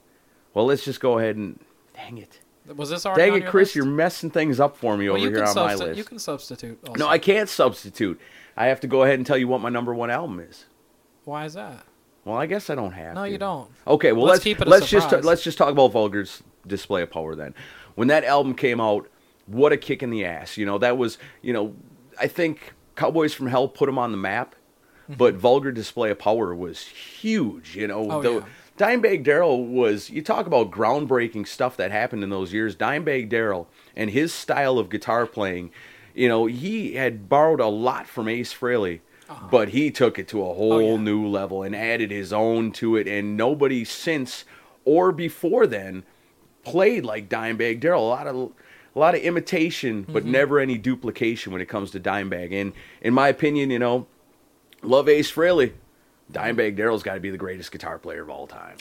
well, let's just go ahead and dang it, Was this already dang it, your Chris, list? you're messing things up for me well, over here on my list. You can substitute. Also. No, I can't substitute. I have to go ahead and tell you what my number one album is. Why is that? Well, I guess I don't have. No, to. you don't. Okay, well Let's let's keep it let's just let's just talk about Vulgar's display of power then. When that album came out, what a kick in the ass! You know that was you know I think Cowboys from Hell put them on the map, but Vulgar display of power was huge. You know, Mm-hmm. Oh, the, yeah. Dimebag Daryl was you talk about groundbreaking stuff that happened in those years. Dimebag Daryl and his style of guitar playing, you know, he had borrowed a lot from Ace Frehley. But he took it to a whole Uh-huh. Oh, yeah. new level and added his own to it, and nobody since or before then played like Dimebag Daryl. A lot of a lot of imitation, but Mm-hmm. never any duplication when it comes to Dimebag. And in my opinion, you know, love Ace Frehley. Dimebag Daryl's got to be the greatest guitar player of all time.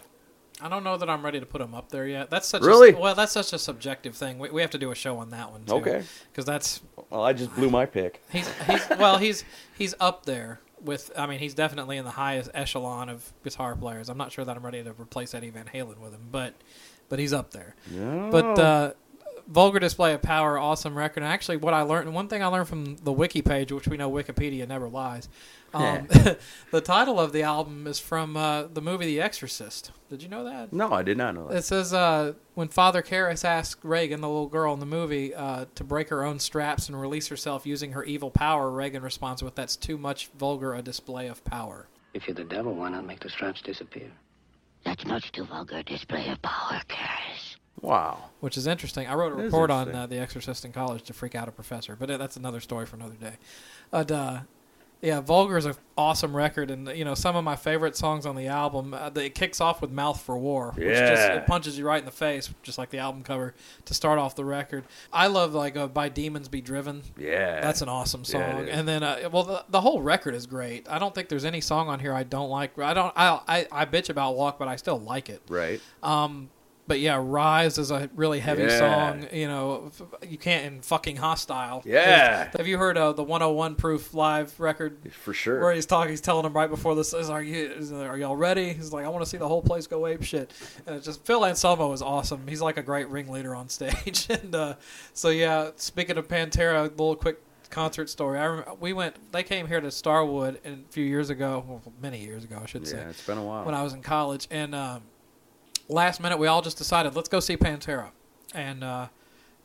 I don't know that I'm ready to put him up there yet. That's such Really? A, well, that's such a subjective thing. We, we have to do a show on that one too. Okay. Because that's Well, I just blew my pick. he's he's well he's he's up there with. I mean, he's definitely in the highest echelon of guitar players. I'm not sure that I'm ready to replace Eddie Van Halen with him, but but he's up there. But uh, Vulgar Display of Power, awesome record. And actually, what I learned, one thing I learned from the wiki page, which we know Wikipedia never lies. Um, the title of the album is from uh, the movie The Exorcist. Did you know that? No, I did not know that. It says uh, when Father Karras asked Regan, the little girl in the movie, uh, to break her own straps and release herself using her evil power, Regan responds with, "That's too much vulgar a display of power." If you're the devil, why not make the straps disappear? That's much too vulgar a display of power, Karras. Wow. Which is interesting. I wrote a report on uh, The Exorcist in college to freak out a professor, but uh, that's another story for another day. But uh, yeah, Vulgar is an awesome record, and you know some of my favorite songs on the album. Uh, it kicks off with "Mouth for War," which just Yeah. it punches you right in the face, just like the album cover to start off the record. I love like uh, "By Demons Be Driven." Yeah. That's an awesome song. is. and then, uh, well, the, the whole record is great. I don't think there's any song on here I don't like. I don't. I I, I bitch about Walk, but I still like it. Right. Um, but yeah, Rise is a really heavy Yeah. song. You know, you can't in fucking hostile. Yeah. Have you heard uh, the 101 Proof live record? For sure. Where he's talking, he's telling them right before this is, "Are you, is, are y'all ready?" He's like, "I want to see the whole place go ape shit." And it's just Phil Anselmo is awesome. He's like a great ringleader on stage. and uh, so yeah, speaking of Pantera, a little quick concert story. I remember, we went. They came here to Starwood and a few years ago, well, many years ago, I should say Yeah, it's been a while. when I was in college, and um, last minute we all just decided let's go see Pantera, and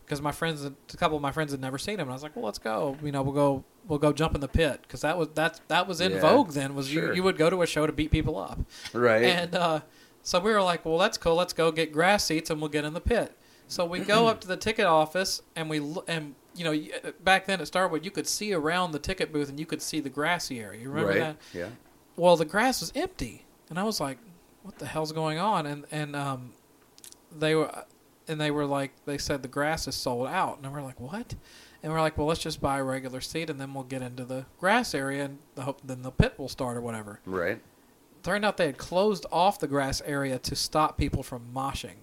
because my friends, a couple of my friends had never seen him, and I was like, well, let's go. You know, we'll go, we'll go jump in the pit because that was that that was in Yeah, vogue then. Was sure. you you would go to a show to beat people up, Right. and uh, so we were like, well, that's cool. Let's go get grass seats and we'll get in the pit. So we go up to the ticket office and we and you know back then at Starwood you could see around the ticket booth and you could see the grassy area. You remember right. that? Yeah. well the grass was empty and i was like what the hell's going on? And and um they were and they were like they said the grass is sold out. And we're like what? And we're like well let's just buy a regular seat and then we'll get into the grass area and the hope then the pit will start or whatever. Right. turned out they had closed off the grass area to stop people from moshing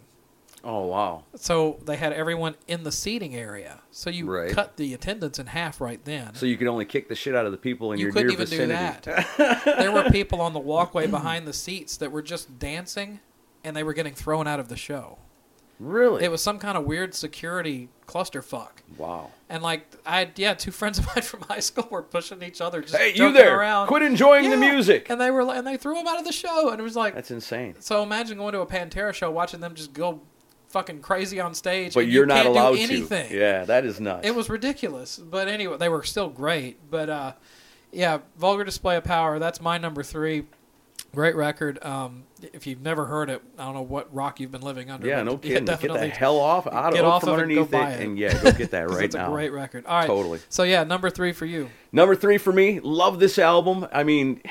Oh wow. so they had everyone in the seating area so you Right. cut the attendance in half right then So you could only kick the shit out of the people in you your couldn't even vicinity. do that. there were people on the walkway behind the seats that were just dancing, and they were getting thrown out of the show. Really? It was some kind of weird security clusterfuck. wow. And like I had, yeah, two friends of mine from high school were pushing each other, just Hey, you there? around. Quit enjoying the music. And they were, and they threw them out of the show, and it was like, That's insane. so imagine going to a Pantera show, watching them just go fucking crazy on stage, But you're you not can't allowed do anything. to. Yeah, that is nuts. It was ridiculous. But anyway, they were still great. But uh, yeah, Vulgar Display of Power, that's my number three. Great record. Um, if you've never heard it, I don't know what rock you've been living under. Yeah, no kidding. get the hell off out get of, off from of it, underneath go it, buy it. and yeah, go get that right it's now. a great record. All right. Totally. So yeah, number three for you. Number three for me, love this album. I mean,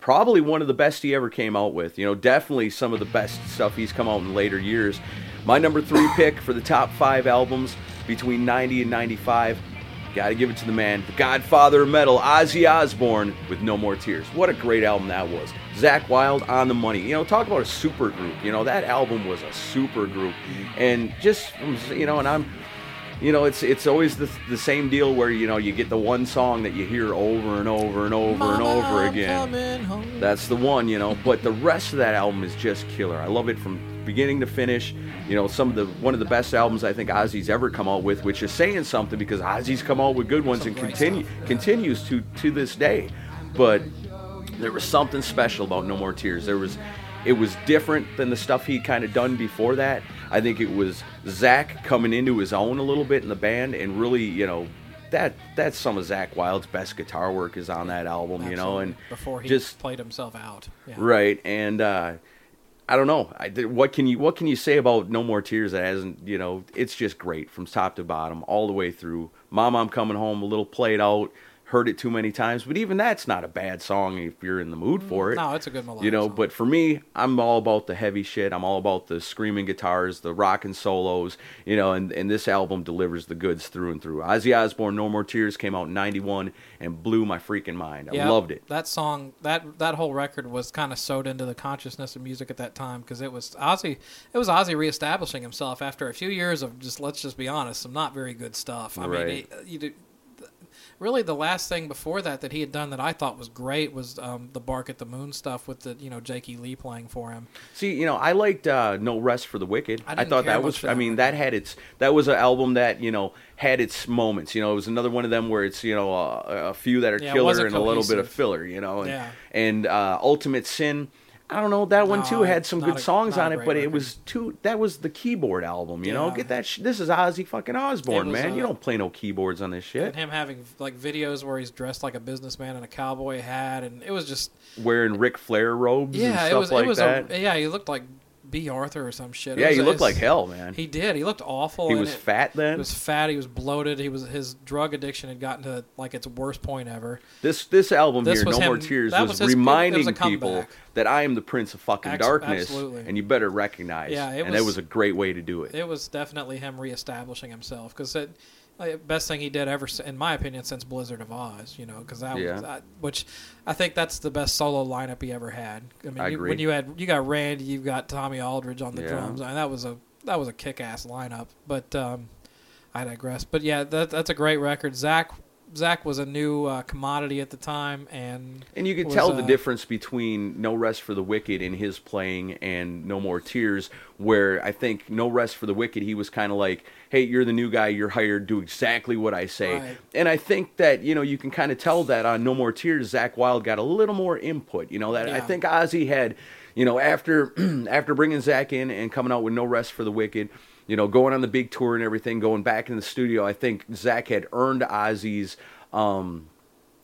probably one of the best he ever came out with. You know, definitely some of the best stuff he's come out in later years. My number three pick for the top five albums between 90 and 95. Gotta give it to the man, the godfather of metal, Ozzy Osbourne, with No More Tears. What a great album that was. Zakk Wylde on the money. You know, talk about a super group. You know, that album was a super group. And just, you know, and I'm, you know, it's it's always the, the same deal where you know you get the one song that you hear over and over and over and over again. That's the one, you know. But the rest of that album is just killer. I love it from beginning to finish. You know, some of the one of the best albums I think Ozzy's ever come out with, which is saying something because Ozzy's come out with good ones and continue continues to to this day. But there was something special about No More Tears. There was it was different than the stuff he'd kind of done before that. I think it was Zakk coming into his own a little bit in the band and really, you know, that that's some of Zakk Wylde's best guitar work is on that album, you know, and before he just played himself out. Yeah. right and uh I don't know. I what can you what can you say about No More Tears that hasn't you know? It's just great from top to bottom, all the way through. Mom, I'm coming home, a little played out. Heard it too many times, but even that's not a bad song if you're in the mood mm, for it. No, it's a good melodic You know, song. but for me, I'm all about the heavy shit. I'm all about the screaming guitars, the rockin' solos, you know, and, and this album delivers the goods through and through. Ozzy Osbourne, No More Tears came out in 91 and blew my freaking mind. I Yeah, loved it. That song, that that whole record was kind of sewed into the consciousness of music at that time because it was Ozzy. It was Ozzy reestablishing himself after a few years of just let's just be honest, some not very good stuff. I Right. mean, it, you do, really the last thing before that that he had done that I thought was great was um, the Bark at the Moon stuff with the you know Jakey Lee playing for him. See, you know, I liked uh, No Rest for the Wicked. I I, thought that was. for I mean, one. that had its. That was an album that you know had its moments. You know, it was another one of them where it's you know a, a few that are Yeah, killer and a little bit of filler. You know, and, Yeah. and uh, Ultimate Sin. I don't know that one No, too had some good a- songs on it, but it was too. That was the keyboard album. You know, get that. Sh- this is Ozzy fucking Osbourne, was, man. you don't play no keyboards on this shit. And him having like videos where he's dressed like a businessman in a cowboy hat, and it was just Wearing Ric Flair robes and yeah, stuff it was like it was that. a yeah. He looked like Bea Arthur or some shit. Yeah, was- he looked it's- like hell, man. He did. He looked awful. He was it- fat then? He was fat. He was bloated. He was his drug addiction had gotten to like its worst point ever. This this album This here, No More Tears, was, was his- it was reminding people that I am the Prince of fucking Abs- darkness, absolutely. and you better recognize. Yeah, it and that was- was a great way to do it. It was definitely him reestablishing himself because it. Like, best thing he did ever, in my opinion, since Blizzard of Ozz. You know, because that Yeah. was, I, which I think that's the best solo lineup he ever had. I mean, I you, when you had you got Randy, you got Tommy Aldridge on the Yeah. drums. I mean, that was a that was a kick ass lineup. But um, I digress. But yeah, that, that's a great record. Zakk Zakk was a new uh, commodity at the time, and And you could was, tell the uh, difference between No Rest for the Wicked in his playing and No More Tears, where I think No Rest for the Wicked, he was kind of like, hey, you're the new guy, you're hired, do exactly what I say. Right. And I think that, you know, you can kind of tell that on No More Tears, Zakk Wylde got a little more input. You know, that I think Ozzy had, you know, after after bringing Zakk in and coming out with No Rest for the Wicked, you know, going on the big tour and everything, going back in the studio, I think Zakk had earned Ozzy's um,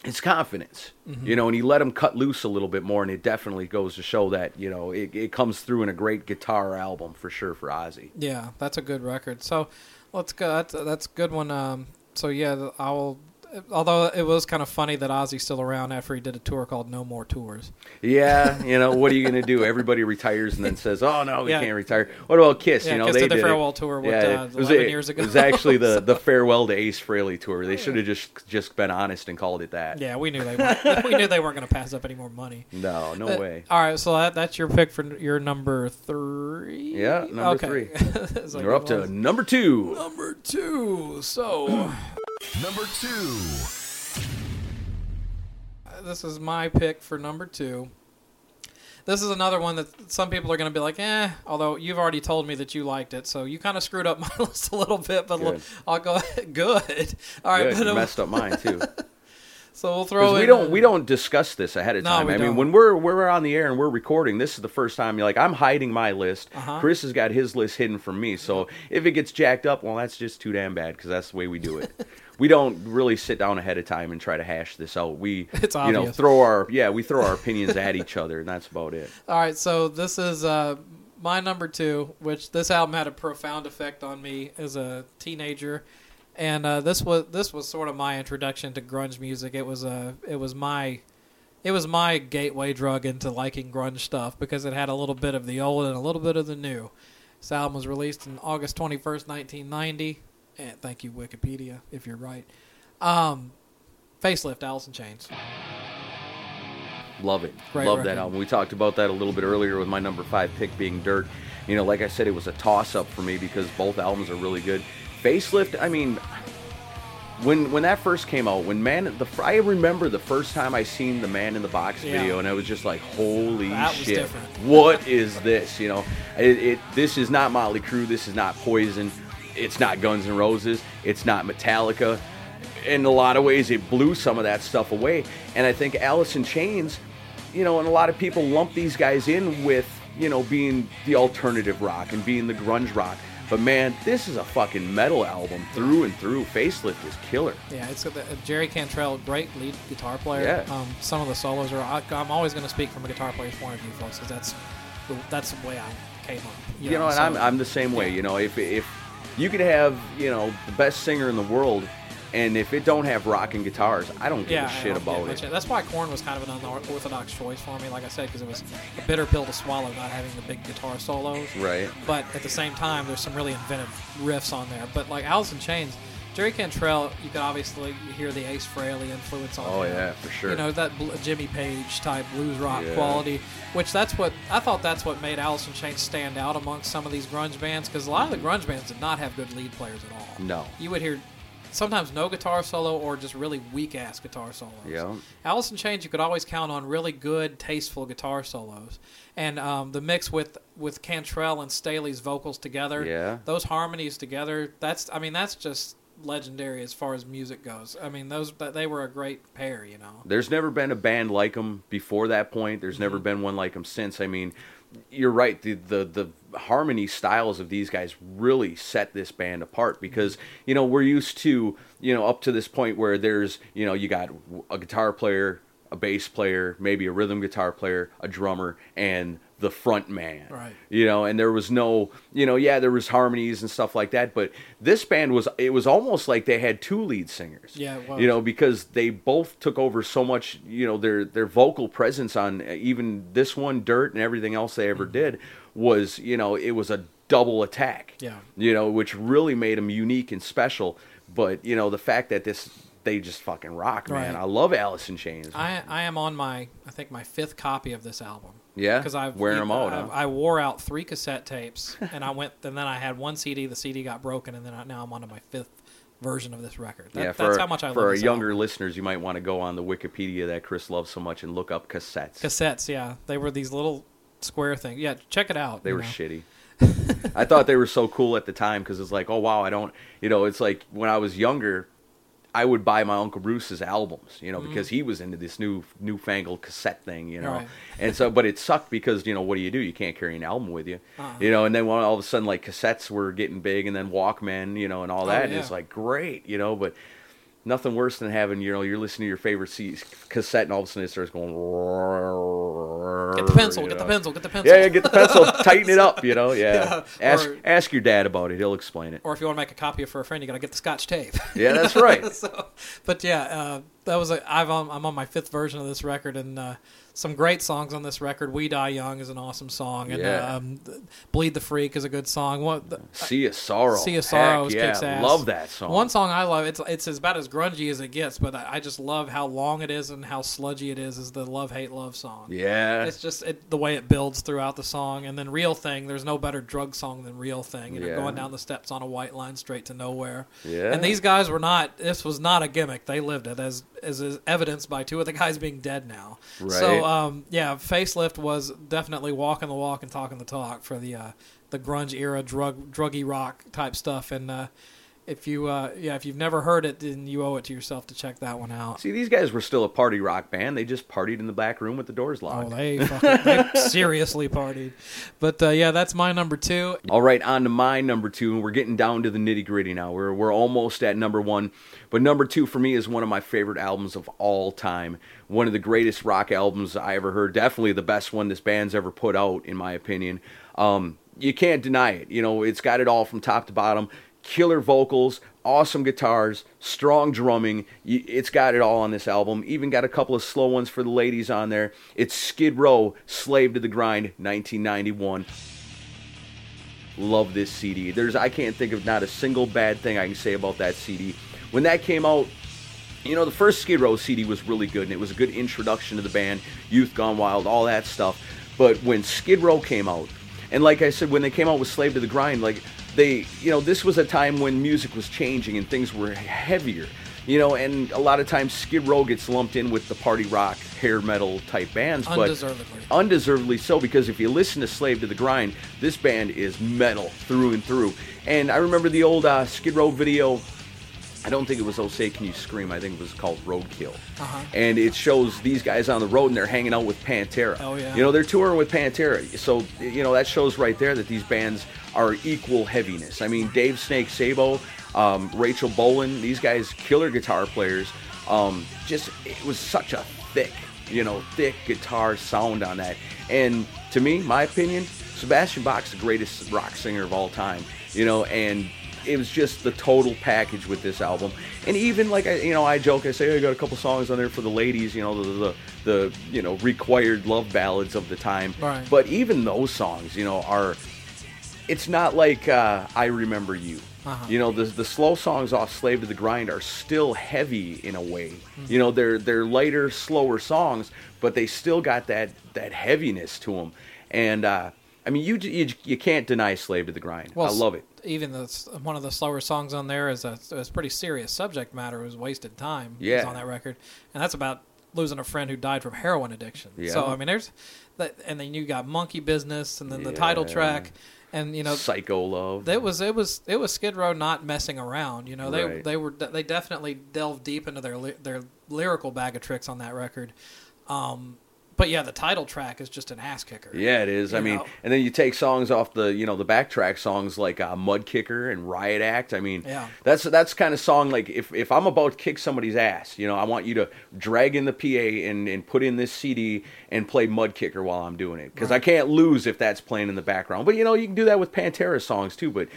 his confidence, Mm-hmm. you know, and he let him cut loose a little bit more, and it definitely goes to show that you know it, it comes through in a great guitar album for sure for Ozzy. Yeah, that's a good record. So let's go. That's that's a good one. Um, so yeah, I will. Although it was kind of funny that Ozzy's still around after he did a tour called No More Tours. Yeah, you know, what are you going to do? Everybody retires and then says, "Oh no, we Yeah. can't retire." What about Kiss? Yeah, you know, Kiss they did the did it. farewell tour, what, uh, it was 11 a- years ago It was actually the or the farewell to Ace Frehley tour. They should have just just been honest and called it that. Yeah, we knew they weren't, we knew they weren't going to pass up any more money. No, no But- way. All right, so that, that's your pick for your number three. Yeah, number Okay. three. Like We're up it to number two. number two. So Number two. this is my pick for number two. This is another one that some people are going to be like, eh. Although you've already told me that you liked it, so you kind of screwed up my list a little bit. But Good. I'll go good. All right, Good, but you uh, messed up mine too. so we'll throw Because in. we don't uh, we don't discuss this ahead of No, time. we I mean, don't. when we're we're on the air and we're recording, this is the first time. You're like, I'm hiding my list. Uh-huh. Chris has got his list hidden from me. So if it gets jacked up, well, that's just too damn bad because that's the way we do it. We don't really sit down ahead of time and try to hash this out. We It's you know throw our yeah we throw our opinions at each other and that's about it. All right, so this is uh, my number two, which this album had a profound effect on me as a teenager, and uh, this was this was sort of my introduction to grunge music. It was a it was my it was my gateway drug into liking grunge stuff because it had a little bit of the old and a little bit of the new. This album was released on August twenty first, nineteen ninety. And thank you, Wikipedia, if you're right. Um, Facelift, Alice in Chains. Love it. Great Love record. that album. We talked about that a little bit earlier with my number five pick being Dirt. You know, like I said, it was a toss up for me because both albums are really good. Facelift, I mean, when when that first came out, when Man, the I remember the first time I seen the Man in the Box Yeah. video, and I was just like, holy shit, what is this? You know, it, it this is not Motley Crue, this is not Poison, it's not Guns N' Roses, it's not Metallica. In a lot of ways, it blew some of that stuff away, and I think Alice in Chains, you know, and a lot of people lump these guys in with you know being the alternative rock and being the grunge rock. But man, this is a fucking metal album through and through. Facelift is killer. Yeah, it's got the, uh, Jerry Cantrell, great lead guitar player. Yeah. Um, some of the solos are. I, I'm always going to speak from a guitar player's point of view, folks, because that's the, that's the way I came up. You know, and I'm, I'm the same way. yeah. You know, if if you could have you know the best singer in the world, and if it don't have rocking guitars, I don't give yeah, a shit about it. That's why Korn was kind of an unorthodox choice for me, like I said, because it was a bitter pill to swallow not having the big guitar solos. Right. But at the same time, there's some really inventive riffs on there. But like Alice in Chains, Jerry Cantrell, you could obviously hear the Ace Frehley influence on Oh him. yeah, for sure. You know that bl- Jimmy Page type blues rock Yeah. quality, which that's what I thought that's what made Alice in Chains stand out amongst some of these grunge bands because a lot of the grunge bands did not have good lead players at all. No. you would hear sometimes no guitar solo or just really weak ass guitar solos. Yeah. Alice in Chains, you could always count on really good, tasteful guitar solos, and um, the mix with with Cantrell and Staley's vocals together. Yeah. Those harmonies together. That's I mean that's just legendary as far as music goes. I mean those they were a great pair. You know. There's never been a band like them before that point. There's never Mm-hmm. been one like them since. I mean, you're right. The, the the harmony styles of these guys really set this band apart because you know we're used to you know up to this point where there's you know you got a guitar player, a bass player, maybe a rhythm guitar player, a drummer, and the front man. Right. You know, and there was no, you know, yeah, there was harmonies and stuff like that, but this band was it was almost like they had two lead singers. Yeah, it was. You know, because they both took over so much, you know, their their vocal presence on uh, even this one, Dirt, and everything else they ever did was, you know, it was a double attack. Yeah. You know, which really made them unique and special. But you know, the fact that this they just fucking rock, man. Right. I love Alice in Chains. I I am on my I think my fifth copy of this album. Yeah? because I've Wearing 'em out, I, huh? I wore out three cassette tapes, and I went and then I had one CD. The CD got broken, and then I, now I'm on to my fifth version of this record. That, yeah, for that's how much I for love our younger album. listeners, you might want to go on the Wikipedia that Chris loves so much and look up cassettes. cassettes. Yeah, they were these little square things. Yeah, check it out. They were know. shitty. I thought they were so cool at the time because it's like, oh wow, I don't, you know, it's like when I was younger, I would buy my Uncle Bruce's albums, you know, because he was into this new newfangled cassette thing, you know, Mm-hmm. Right. and so, but it sucked because you know, what do you do? You can't carry an album with you, Uh-huh. you know, and then when all of a sudden like cassettes were getting big, and then Walkman, you know, and all Oh, that, yeah. it's like great, you know, but. Nothing worse than having you know you're listening to your favorite C- cassette and all of a sudden it starts going. Get the pencil. Get the pencil. Get the pencil. Yeah, yeah, get the pencil, tighten it up, you know. Yeah. Yeah, Ask or- ask your dad about it. He'll explain it. Or if you want to make a copy for a friend, you got to get the Scotch tape. Yeah, that's right. so, but yeah, uh, that was a, I've on, I'm on my fifth version of this record, and uh, some great songs on this record. "We Die Young" is an awesome song, and Yeah. uh, um, "Bleed the Freak" is a good song. What the, Sea of Sorrow. "Sea of Sorrow Heck yeah, kicks ass. love that song. One song I love. It's it's about as grungy as it gets, but I, I just love how long it is and how sludgy it is. Is the "Love Hate Love" song? Yeah. It's just it, the way it builds throughout the song, and then "Real Thing." There's no better drug song than "Real Thing." You know, Yeah. going down the steps on a white line straight to nowhere. Yeah. And these guys were not. This was not a gimmick. They lived it, as as is evidenced by two of the guys being dead now. Right. So um, yeah, facelift was definitely walking the walk and talking the talk for the uh, the grunge era drug druggy rock type stuff. And uh, if you uh, yeah, if you've never heard it, then you owe it to yourself to check that one out. See, these guys were still a party rock band. They just partied in the back room with the doors Oh, locked. they, fucking, they seriously partied. But uh, yeah, that's my number two. All right, on to my number two, and we're getting down to the nitty gritty now. We're we're almost at number one, but number two for me is one of my favorite albums of all time. One of the greatest rock albums I ever heard. Definitely the best one this band's ever put out, in my opinion. Um, you can't deny it. You know, it's got it all from top to bottom. Killer vocals, awesome guitars, strong drumming. It's got it all on this album. Even got a couple of slow ones for the ladies on there. It's Skid Row, Slave to the Grind, 1991 love this CD. There's I can't think of not a single bad thing I can say about that CD. When that came out, you know, the first Skid Row CD was really good and it was a good introduction to the band, Youth Gone Wild, all that stuff. But when Skid Row came out, and like I said, when they came out with Slave to the Grind, like they, you know, this was a time when music was changing and things were heavier. You know, and a lot of times Skid Row gets lumped in with the party rock, hair metal type bands, but Undeservedly. undeservedly so because if you listen to Slave to the Grind, this band is metal through and through. And I remember the old uh, Skid Row video. I don't think it was "Oh Say Can You Scream." I think it was called "Roadkill," Uh-huh. and it shows these guys on the road and they're hanging out with Pantera. Oh, yeah. You know they're touring with Pantera, so you know that shows right there that these bands are equal heaviness. I mean, Dave Snake Sabo, um, Rachel Bolan, these guys, killer guitar players. Um, just it was such a thick, you know, thick guitar sound on that. And to me, my opinion, Sebastian Bach's the greatest rock singer of all time. You know, and it was just the total package with this album. And even like I, you know, I joke, I say "Oh, I got a couple songs on there for the ladies. You know, the the, the you know required love ballads of the time. Right. But even those songs, you know, are it's not like uh, I remember you. Uh-huh. You know, the the slow songs off "Slave to the Grind" are still heavy in a way. You know, they're they're lighter, slower songs, but they still got that that heaviness to them. And uh, I mean, you you, you can't deny "Slave to the Grind." Well, I love it. Even the one of the slower songs on there is a, is pretty serious subject matter. It was "Wasted Time." Yeah. on that record, and that's about losing a friend who died from heroin addiction. Yeah. So I mean, there's that, and then you got Monkey Business, and then the title track, and you know, Psycho Love. it was it was it was Skid Row not messing around. You know, they Right. they were they definitely delved deep into their their lyrical bag of tricks on that record. Um, but yeah, the title track is just an ass kicker. Yeah, it is. I mean, know? and then you take songs off the, you know, the backtrack songs like uh, Mud Kicker and Riot Act. I mean, Yeah. that's that's kind of song like if, if I'm about to kick somebody's ass, you know, I want you to drag in the PA and, and put in this CD and play Mud Kicker while I'm doing it because I can't lose if that's playing in the background. But you know, you can do that with Pantera songs too. But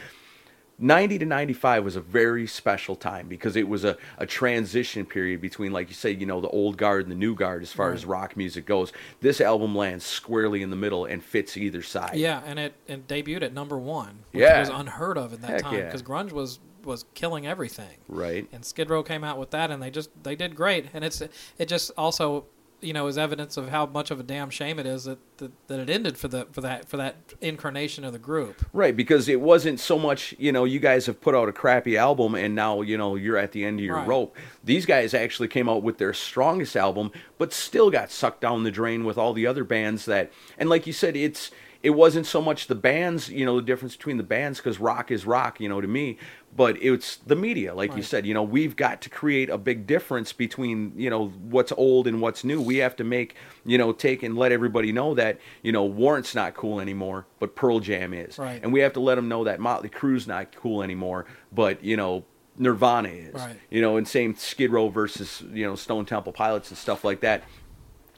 90 to 95 was a very special time because it was a, a transition period between, like you say, you know, the old guard and the new guard as far as rock music goes. This album lands squarely in the middle and fits either side. Yeah, and it it debuted at number one, which Yeah. was unheard of at that Heck time yeah. because grunge was was killing everything. Right. And Skid Row came out with that, and they just they did great. And it's it just also you know is evidence of how much of a damn shame it is that that, that it ended for the for that for that incarnation of the group. Right, because it wasn't so much, you know, you guys have put out a crappy album and now, you know, you're at the end of your Right. rope. These guys actually came out with their strongest album, but still got sucked down the drain with all the other bands that, and like you said, it's, it wasn't so much the bands, you know, the difference between the bands, because rock is rock, you know, to me, but it's the media, like you said, you know, we've got to create a big difference between, you know, what's old and what's new. We have to make, you know, take and let everybody know that, you know, Warrant's not cool anymore, but Pearl Jam is. Right. And we have to let them know that Motley Crue's not cool anymore, but, you know, Nirvana is. Right. You know, and same Skid Row versus, you know, Stone Temple Pilots and stuff like that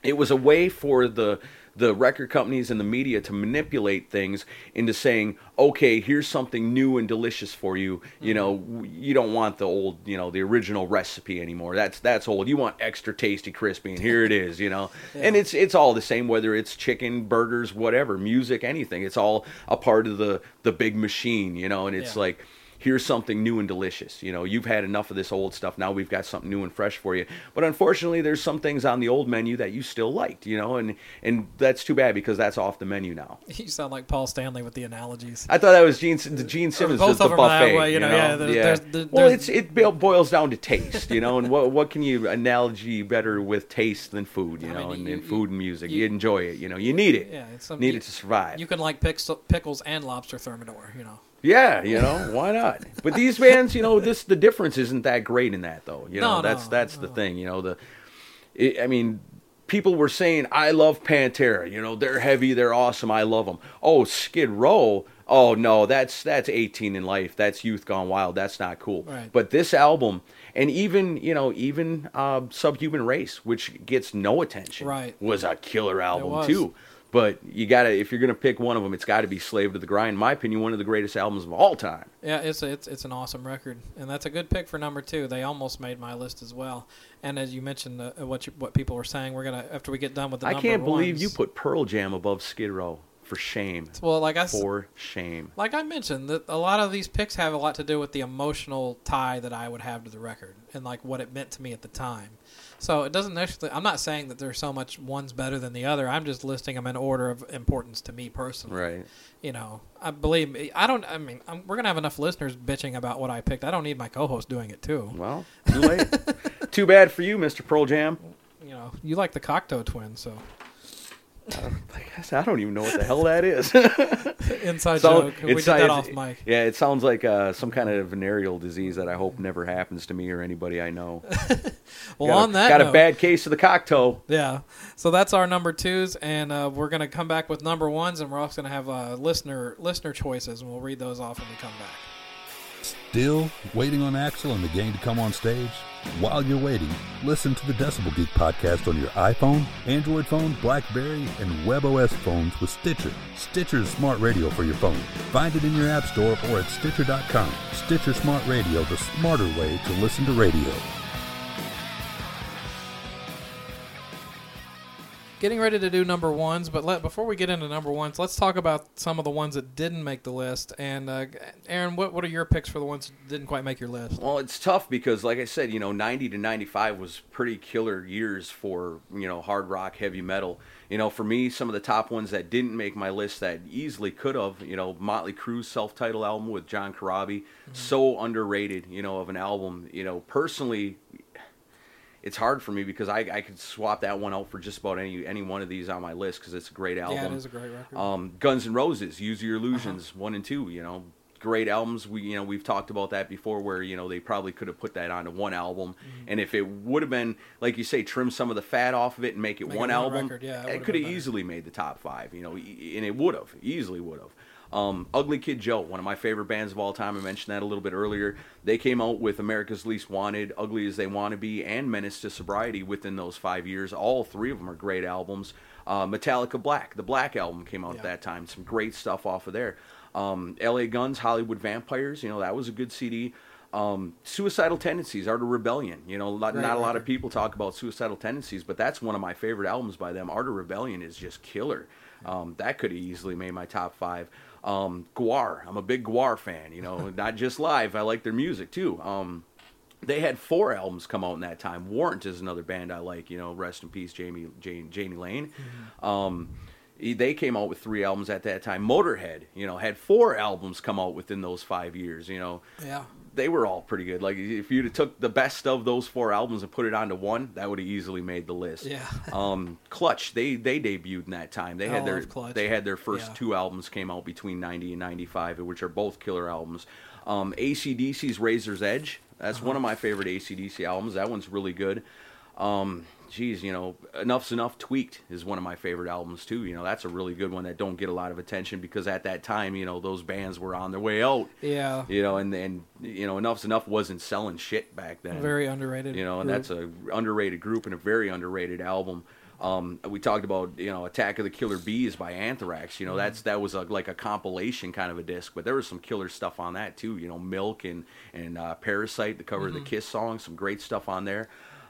it was a way for the the record companies and the media to manipulate things into saying, okay, here's something new and delicious for you. You know, mm-hmm. you don't want the old, you know, the original recipe anymore. That's that's old. You want extra tasty, crispy, and here it is. You know, and it's it's all the same whether it's chicken, burgers, whatever, music, anything. It's all a part of the the big machine. You know, and it's Yeah. like here's something new and delicious. You know, you've had enough of this old stuff. Now we've got something new and fresh for you. But unfortunately, there's some things on the old menu that you still liked. You know, and and that's too bad because that's off the menu now. You sound like Paul Stanley with the analogies. I thought that was Gene, the Gene Simmons, both the, of the buffet. way, you know, yeah, there- there's- there- well, it's it boils down to taste, you know, and what what can you analogy better with taste than food, you I know, mean, and, you- and food and music. You, you- enjoy it, you know, you need it. Yeah, it's some- need you- it to survive. You can like pickles and lobster thermidor, you know. Yeah, you know, why not? But these bands, you know, this the difference isn't that great in that though. You know, No, that's no, that's the thing. You know, the it, I mean, people were saying I love Pantera. You know, they're heavy, they're awesome, I love them. Oh, Skid Row. Oh no, that's that's 18 and Life. That's youth gone wild. That's not cool. Right. But this album, and even you know, even uh, Subhuman Race, which gets no attention, Right. was a killer album too. But you gotta, if you're gonna pick one of them, it's got to be "Slave to the Grind." In my opinion, one of the greatest albums of all time. Yeah, it's a, it's it's an awesome record, and that's a good pick for number two. They almost made my list as well. And as you mentioned, uh, what you, what people were saying, we're gonna after we get done with the I can't believe ones- you put Pearl Jam above Skid Row. For shame. Well, like I For shame. like I mentioned, that a lot of these picks have a lot to do with the emotional tie that I would have to the record and like what it meant to me at the time. So it doesn't necessarily. I'm not saying that there's so much one's better than the other. I'm just listing them in order of importance to me personally. Right. You know, I believe me. I don't. I mean, I'm, we're gonna have enough listeners bitching about what I picked. I don't need my co-host doing it too. Well, too late. too bad for you, Mr. Pearl Jam. You know, you like the Cocteau twins, so I guess I don't even know what the hell that is. inside So- joke. We did that off mic. Yeah, it sounds like uh, some kind of venereal disease that I hope never happens to me or anybody I know. Well, got on a, that got note, a bad case of the cocktail. Yeah. So that's our number twos, and uh, we're gonna come back with number ones, and we're also gonna have uh, listener listener choices, and we'll read those off when we come back. Still waiting on Axl and the gang to come on stage? While you're waiting, listen to the Decibel Geek podcast on your iPhone, Android phone, Blackberry, and WebOS phones with Stitcher. Stitcher's smart radio for your phone. Find it in your app store or at Stitcher.com. Stitcher Smart Radio, the smarter way to listen to radio. Getting ready to do number ones, but let before we get into number ones, let's talk about some of the ones that didn't make the list. And uh, Aaron, what what are your picks for the ones that didn't quite make your list? Well, it's tough because, like I said, you know, 90 to 95 was pretty killer years for, you know, hard rock, heavy metal. You know, for me, some of the top ones that didn't make my list that easily could have, you know, Motley Crue's self titled album with John Corabi, so underrated, you know, of an album. You know, personally, it's hard for me because I, I could swap that one out for just about any any one of these on my list because it's a great album. Yeah, it is a great record. Um, Guns N' Roses, Use Your Illusions, one and two. You know, great albums. We you know we've talked about that before, where you know they probably could have put that onto one album, Mm-hmm. and if it would have been like you say, trim some of the fat off of it and make it Make one album, record, yeah, it it could have easily made the top five. You know, and it would have easily would have. Um, Ugly Kid Joe, one of my favorite bands of all time. I mentioned that a little bit earlier. They came out with America's Least Wanted, Ugly as They Want to Be, and Menace to Sobriety within those five years. All three of them are great albums. Uh, Metallica Black, the Black album came out at that time. Some great stuff off of there. Um, LA Guns, Hollywood Vampires, you know, that was a good CD. Um, Suicidal Tendencies, Art of Rebellion. You know, not, Great not a lot of people talk about Suicidal Tendencies, but that's one of my favorite albums by them. Art of Rebellion is just killer. Um, that could have easily made my top five. Um, Gwar, I'm a big Gwar fan. You know, not just live. I like their music too. Um, they had four albums come out in that time. Warrant is another band I like. You know, rest in peace, Jamie Jane, Janie Lane. Um, they came out with three albums at that time. Motorhead, you know, had four albums come out within those five years. You know, yeah, they were all pretty good. Like if you'd have took the best of those four albums and put it onto one, that would have easily made the list. Yeah. um, Clutch, they they debuted in that time. They I had their Clutch. they had their first Yeah. two albums came out between ninety and ninety five, which are both killer albums. Um, ACDC's Razor's Edge, that's Uh-huh. one of my favorite ACDC albums. That one's really good. Um, geez, you know, Enuff Z'Nuff Tweaked is one of my favorite albums too. You know, that's a really good one that don't get a lot of attention because at that time, you know, those bands were on their way out. yeah, You know, and and you know, Enuff Z'Nuff wasn't selling shit back then. very underrated. you know, and group. that's a underrated group and a very underrated album. Um, we talked about you know Attack of the Killer B's by Anthrax. You know that's that was a, like a compilation kind of a disc, but there was some killer stuff on that too. You know Milk and and uh, Parasite, the cover of the Kiss song, some great stuff on there.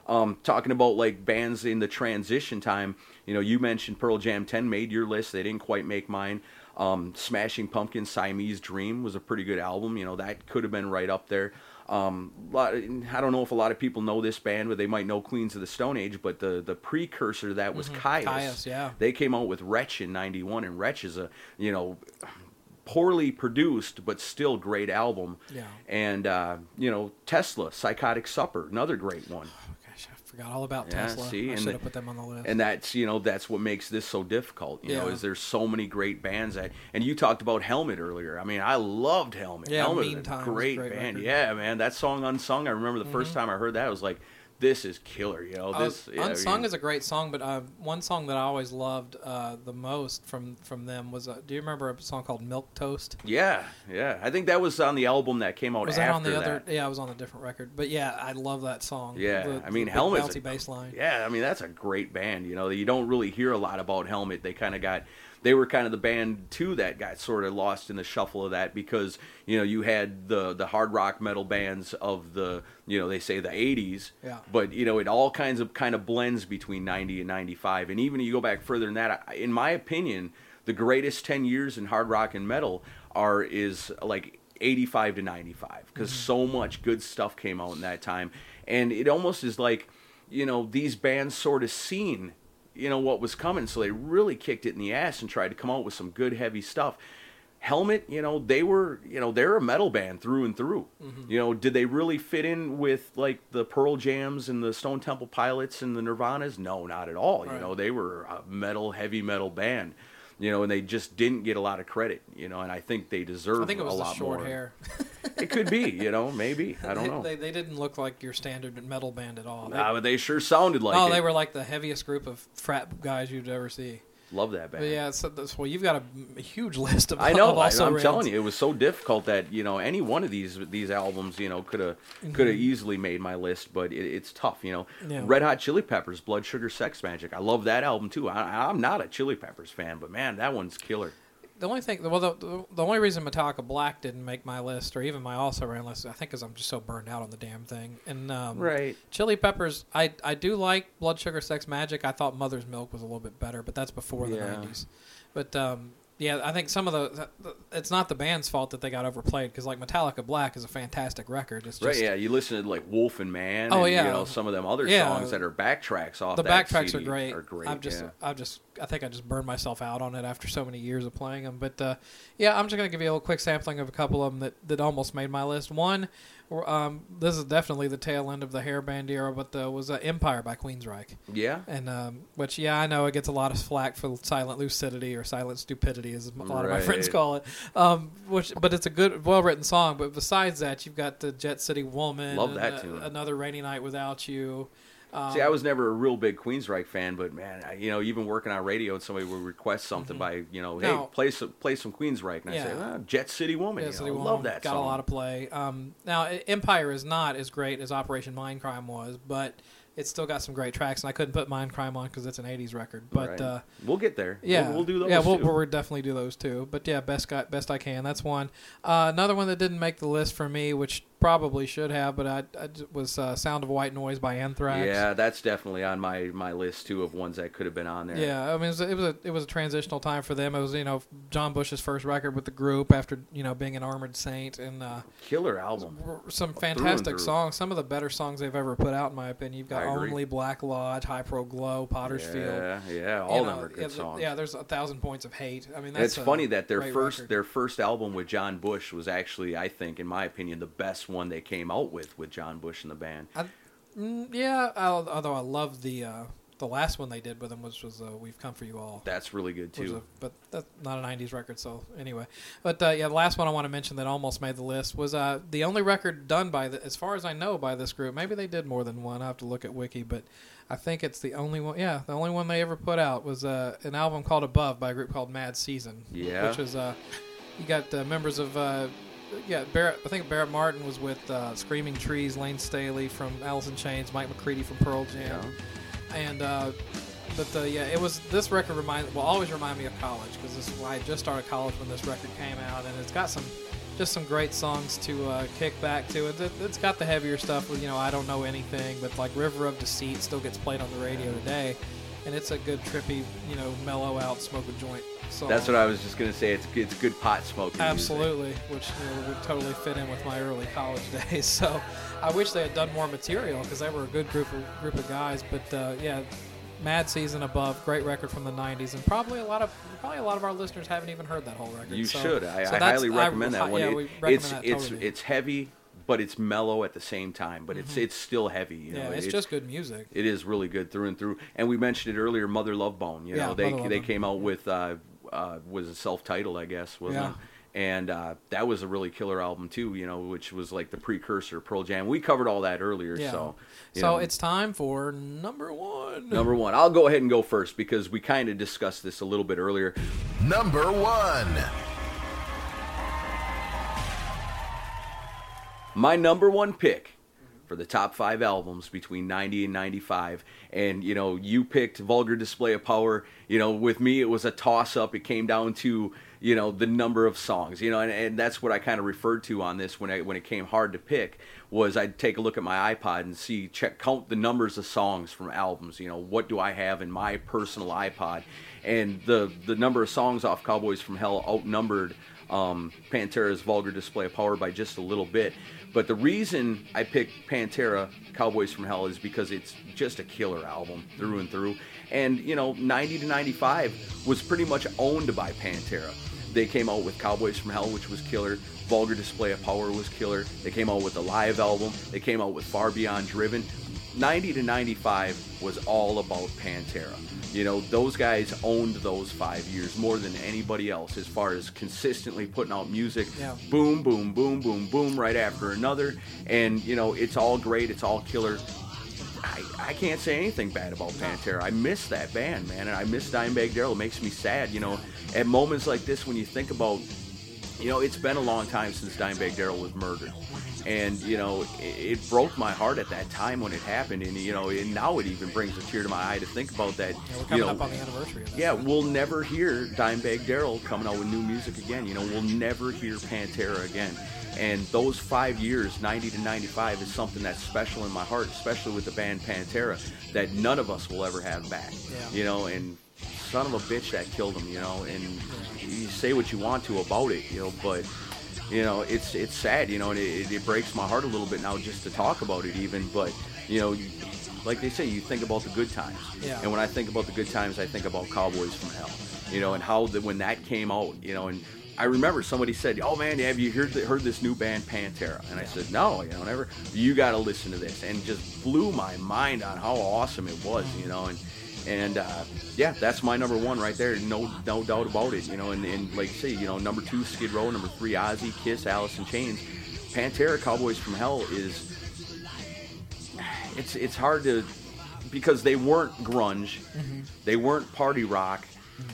Um, talking about like bands in the transition time, you know, you mentioned Pearl Jam 10 made your list. They didn't quite make mine. Um, Smashing Pumpkins Siamese Dream was a pretty good album. You know, that could have been right up there. Um, lot, I don't know if a lot of people know this band, but they might know Queens of the Stone Age. But the the precursor to that was Kyuss. Kyuss, yeah. They came out with Wretch in '91, and Wretch is a you know poorly produced but still great album. Yeah. And uh, you know Tesla, Psychotic Supper, another great one. Forgot all about Yeah, Tesla. see, I and should have put them on the list. And that's you know that's what makes this so difficult. You know, is there's so many great bands that. And you talked about Helmet earlier. I mean, I loved Helmet. Yeah, Helmet Meantime, great, great band. record. Yeah, man, that song Unsung. I remember the 1st mm-hmm. time I heard that, I was like, this is killer. You know, Uh, this yeah, Unsung is a great song, but uh, one song that I always loved uh, the most from from them was uh, Do you remember a song called Milquetoast? Yeah, yeah. I think that was on the album that came out Was that after on the other? that. Yeah, I was on a different record. But yeah, I love that song. Yeah, The- I mean Helmet's bouncy bass line. Yeah, I mean that's a great band. You know, you don't really hear a lot about Helmet. They kind of got, they were kind of the band too that got sort of lost in the shuffle of that because you know you had the the hard rock metal bands of the you know they say the 80s. Yeah. But you know it all kinds of kind of blends between 90 and 95, and even if you go back further than that, in my opinion, the greatest 10 years in hard rock and metal are is like 85 to 95 because mm-hmm. so much good stuff came out in that time and it almost is like you know these bands sort of seen you know what was coming. So they really kicked it in the ass and tried to come out with some good heavy stuff. Helmet you know they were you know they're a metal band through and through. Mm-hmm. You know did they really fit in with like the pearl jams and the stone temple pilots and the nirvanas? No not at all. You Right. know they were a metal heavy metal band you know and they just didn't get a lot of credit you know and i think they deserve I think it was a the lot short more. hair. it could be you know maybe i don't know They, they didn't look like your standard metal band at all. They, Nah, but they sure sounded like oh, it. they were like the heaviest group of frat guys you'd ever see. Love that band. But yeah, so that's, well, you've got a, a huge list of. I know. I, also I'm rans. telling you, it was so difficult that you know any one of these these albums, you know, could have could have easily made my list, but it, it's tough. You know, Mm-hmm. Yeah. Red Hot Chili Peppers, Blood Sugar Sex Magik. I love that album too. I, I'm not a Chili Peppers fan, but man, that one's killer. The only thing, well, the, the only reason Metallica Black didn't make my list or even my also ran list, I think, is I'm just so burned out on the damn thing. And um, Right. Chili Peppers, I I do like Blood Sugar Sex Magik. I thought Mother's Milk was a little bit better, but that's before the Yeah. '90s. But um, yeah, I think some of the it's not the band's fault that they got overplayed because like Metallica Black is a fantastic record. It's just right, yeah. You listen to like Wolf and Man. Oh, and, yeah. You know some of them other Yeah. songs that are backtracks off. the backtracks CD are great. Are great. I've just, yeah. I've just, I think I just burned myself out on it after so many years of playing them. But uh, yeah, I'm just gonna give you a little quick sampling of a couple of them that, that almost made my list. One, um, this is definitely the tail end of the hair band era, but there was uh, Empire by Queensryche. Yeah. And um, which, yeah, I know it gets a lot of flack for silent lucidity or silent stupidity, as a lot of my friends call it. Um, which, but it's a good, well-written song. But besides that, you've got the Jet City Woman, Love and, that uh, tune. another rainy night without you. Um, See, I was never a real big Queensryche fan, but man, I, you know, even working on radio and somebody would request something by, you know, hey, Mm-hmm. Play some play some Queensryche, and I say, Yeah. Jet City Woman, Yeah, you know, City I Woman love that got song. a lot of play. Um, now, Empire is not as great as Operation Mindcrime was, but it's still got some great tracks. And I couldn't put Mindcrime on because it's an '80s record. But Right. uh, we'll get there. yeah, we'll, we'll do those. Yeah, we'll, we'll definitely do those too. But yeah, best guy, best I can. That's one. Uh, another one that didn't make the list for me, which probably should have, but I, I was uh, "Sound of White Noise" by Anthrax. Yeah, that's definitely on my, my list too of ones that could have been on there. Yeah, I mean, it was, a, it was a it was a transitional time for them. It was you know John Bush's first record with the group after you know being an Armored Saint and uh, Killer album. some fantastic through. songs. Some of the better songs they've ever put out, in my opinion. You've got Only, Black Lodge, Hy Pro Glo, Potter's Field. Yeah, yeah, all You of them know, are good yeah, songs. Yeah, there's a thousand points of hate. I mean, that's it's funny that their first record. their first album with John Bush was actually, I think, in my opinion, the best one they came out with with John Bush and the band. I, mm, yeah, I'll, although I love the uh, the last one they did with them, which was uh, "We've Come for You All." That's really good too. a- but that's not a '90s record, so anyway. But uh, yeah, the last one I want to mention that almost made the list was uh, the only record done by, the, as far as I know, by this group. Maybe they did more than one. I have to look at Wiki, but I think it's the only one. Yeah, the only one they ever put out was uh, an album called Above by a group called Mad Season. Yeah. which was uh, you got uh, members of. Yeah, Barrett. I think Barrett Martin was with uh, Screaming Trees, Layne Staley from Alice in Chains, Mike McCready from Pearl Jam, and uh, but the, yeah, it was this record remind will always remind me of college because this is why I just started college when this record came out, and it's got some just some great songs to uh, kick back to. It, it's got the heavier stuff with you know I don't know anything, but like River of Deceit still gets played on the radio today, and it's a good trippy you know mellow out smoke a joint song. That's what I was just gonna say. It's it's good pot smoking. music. Absolutely, which you know, would totally fit in with my early college days. So I wish they had done more material because they were a good group of group of guys. But uh, yeah, Mad Season Above, great record from the '90s, and probably a lot of probably a lot of our listeners haven't even heard that whole record. You So- should. I, so I highly recommend that one. Yeah, It- we recommend it's that it's totally. it's heavy, but it's mellow at the same time. But it's it's still heavy. You Mm-hmm. yeah, know? it's just good music. It is really good through and through. And we mentioned it earlier, Mother Love Bone. You know, Yeah, they they came out with uh, uh, was it self-titled, I guess, wasn't Yeah. it? And uh, that was a really killer album too. You know, which was like the precursor Pearl Jam. We covered all that earlier. Yeah. So, so know, it's time for number one. number one. I'll go ahead and go first because we kind of discussed this a little bit earlier. Number one. my number one pick for the top five albums between 90 and 95 and you know you picked vulgar display of power. You know with me it was a toss up it came down to you know the number of songs you know and, and that's what i kind of referred to on this when I, when it came hard to pick was i'd take a look at my ipod and see check count the numbers of songs from albums you know what do i have in my personal ipod? And the the number of songs off cowboys from hell outnumbered um, Pantera's Vulgar Display of Power by just a little bit. But the reason I picked Pantera, Cowboys from Hell, is because it's just a killer album through and through. And, you know, 90 to 95 was pretty much owned by Pantera. They came out with Cowboys from Hell, which was killer. Vulgar Display of Power was killer. They came out with the live album. They came out with Far Beyond Driven. 90 to 95 was all about Pantera. You know, those guys owned those five years more than anybody else as far as consistently putting out music. Yeah. Boom, boom, boom, boom, boom, right after another. And, you know, it's all great. It's all killer. I, I can't say anything bad about Pantera. I miss that band, man, and I miss Dimebag Darrell. It makes me sad, you know. At moments like this, when you think about you know, it's been a long time since Dimebag Darrell was murdered. And, you know, it, it, broke my heart at that time when it happened. And, you know, and now it even brings a tear to my eye to think about that. Yeah, we're coming you know, up on the anniversary of that. Yeah, we'll never hear Dimebag Darrell coming out with new music again. You know, we'll never hear Pantera again. And those five years, 90 to 95, is something that's special in my heart, especially with the band Pantera, that none of us will ever have back. Yeah. You know, and son of a bitch that killed him, you know, and you say what you want to about it, you know, but you know, it's it's sad, you know, and it, it breaks my heart a little bit now just to talk about it even, but you know, you, like they say, you think about the good times. Yeah. And when I think about the good times, I think about Cowboys from Hell, you know, and how the, when that came out, you know, and I remember somebody said, "Oh man, have you heard heard this new band Pantera?" And I said, "No, you know, never. You got to listen to this." And just blew my mind on how awesome it was, you know, and and uh, yeah, that's my number one right there. No, no doubt about it. You know, and, and like say, you know, number two Skid Row, number three Ozzy, Kiss, Alice in Chains, Pantera, Cowboys from Hell is. It's it's hard to because they weren't grunge, Mm-hmm. they weren't party rock,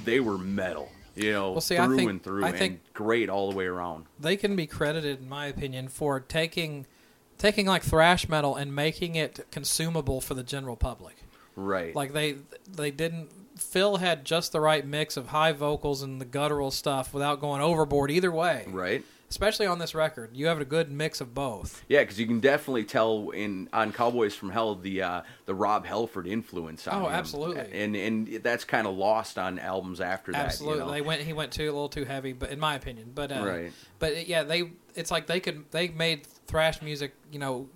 they were metal. You know, Well, see, through think- and through, I and great all the way around. they can be credited, in my opinion, for taking taking like thrash metal and making it consumable for the general public. Right. Like they they didn't. Phil had just the right mix of high vocals and the guttural stuff without going overboard either way. right. Especially on this record, you have a good mix of both. Yeah, because you can definitely tell in on Cowboys from Hell the uh, the Rob Halford influence. On Oh, him. absolutely. and and that's kind of lost on albums after that. Absolutely, you know? they went. He went too a little too heavy, but in my opinion, but uh, Right. But yeah, they. It's like they could. They made thrash music, you know,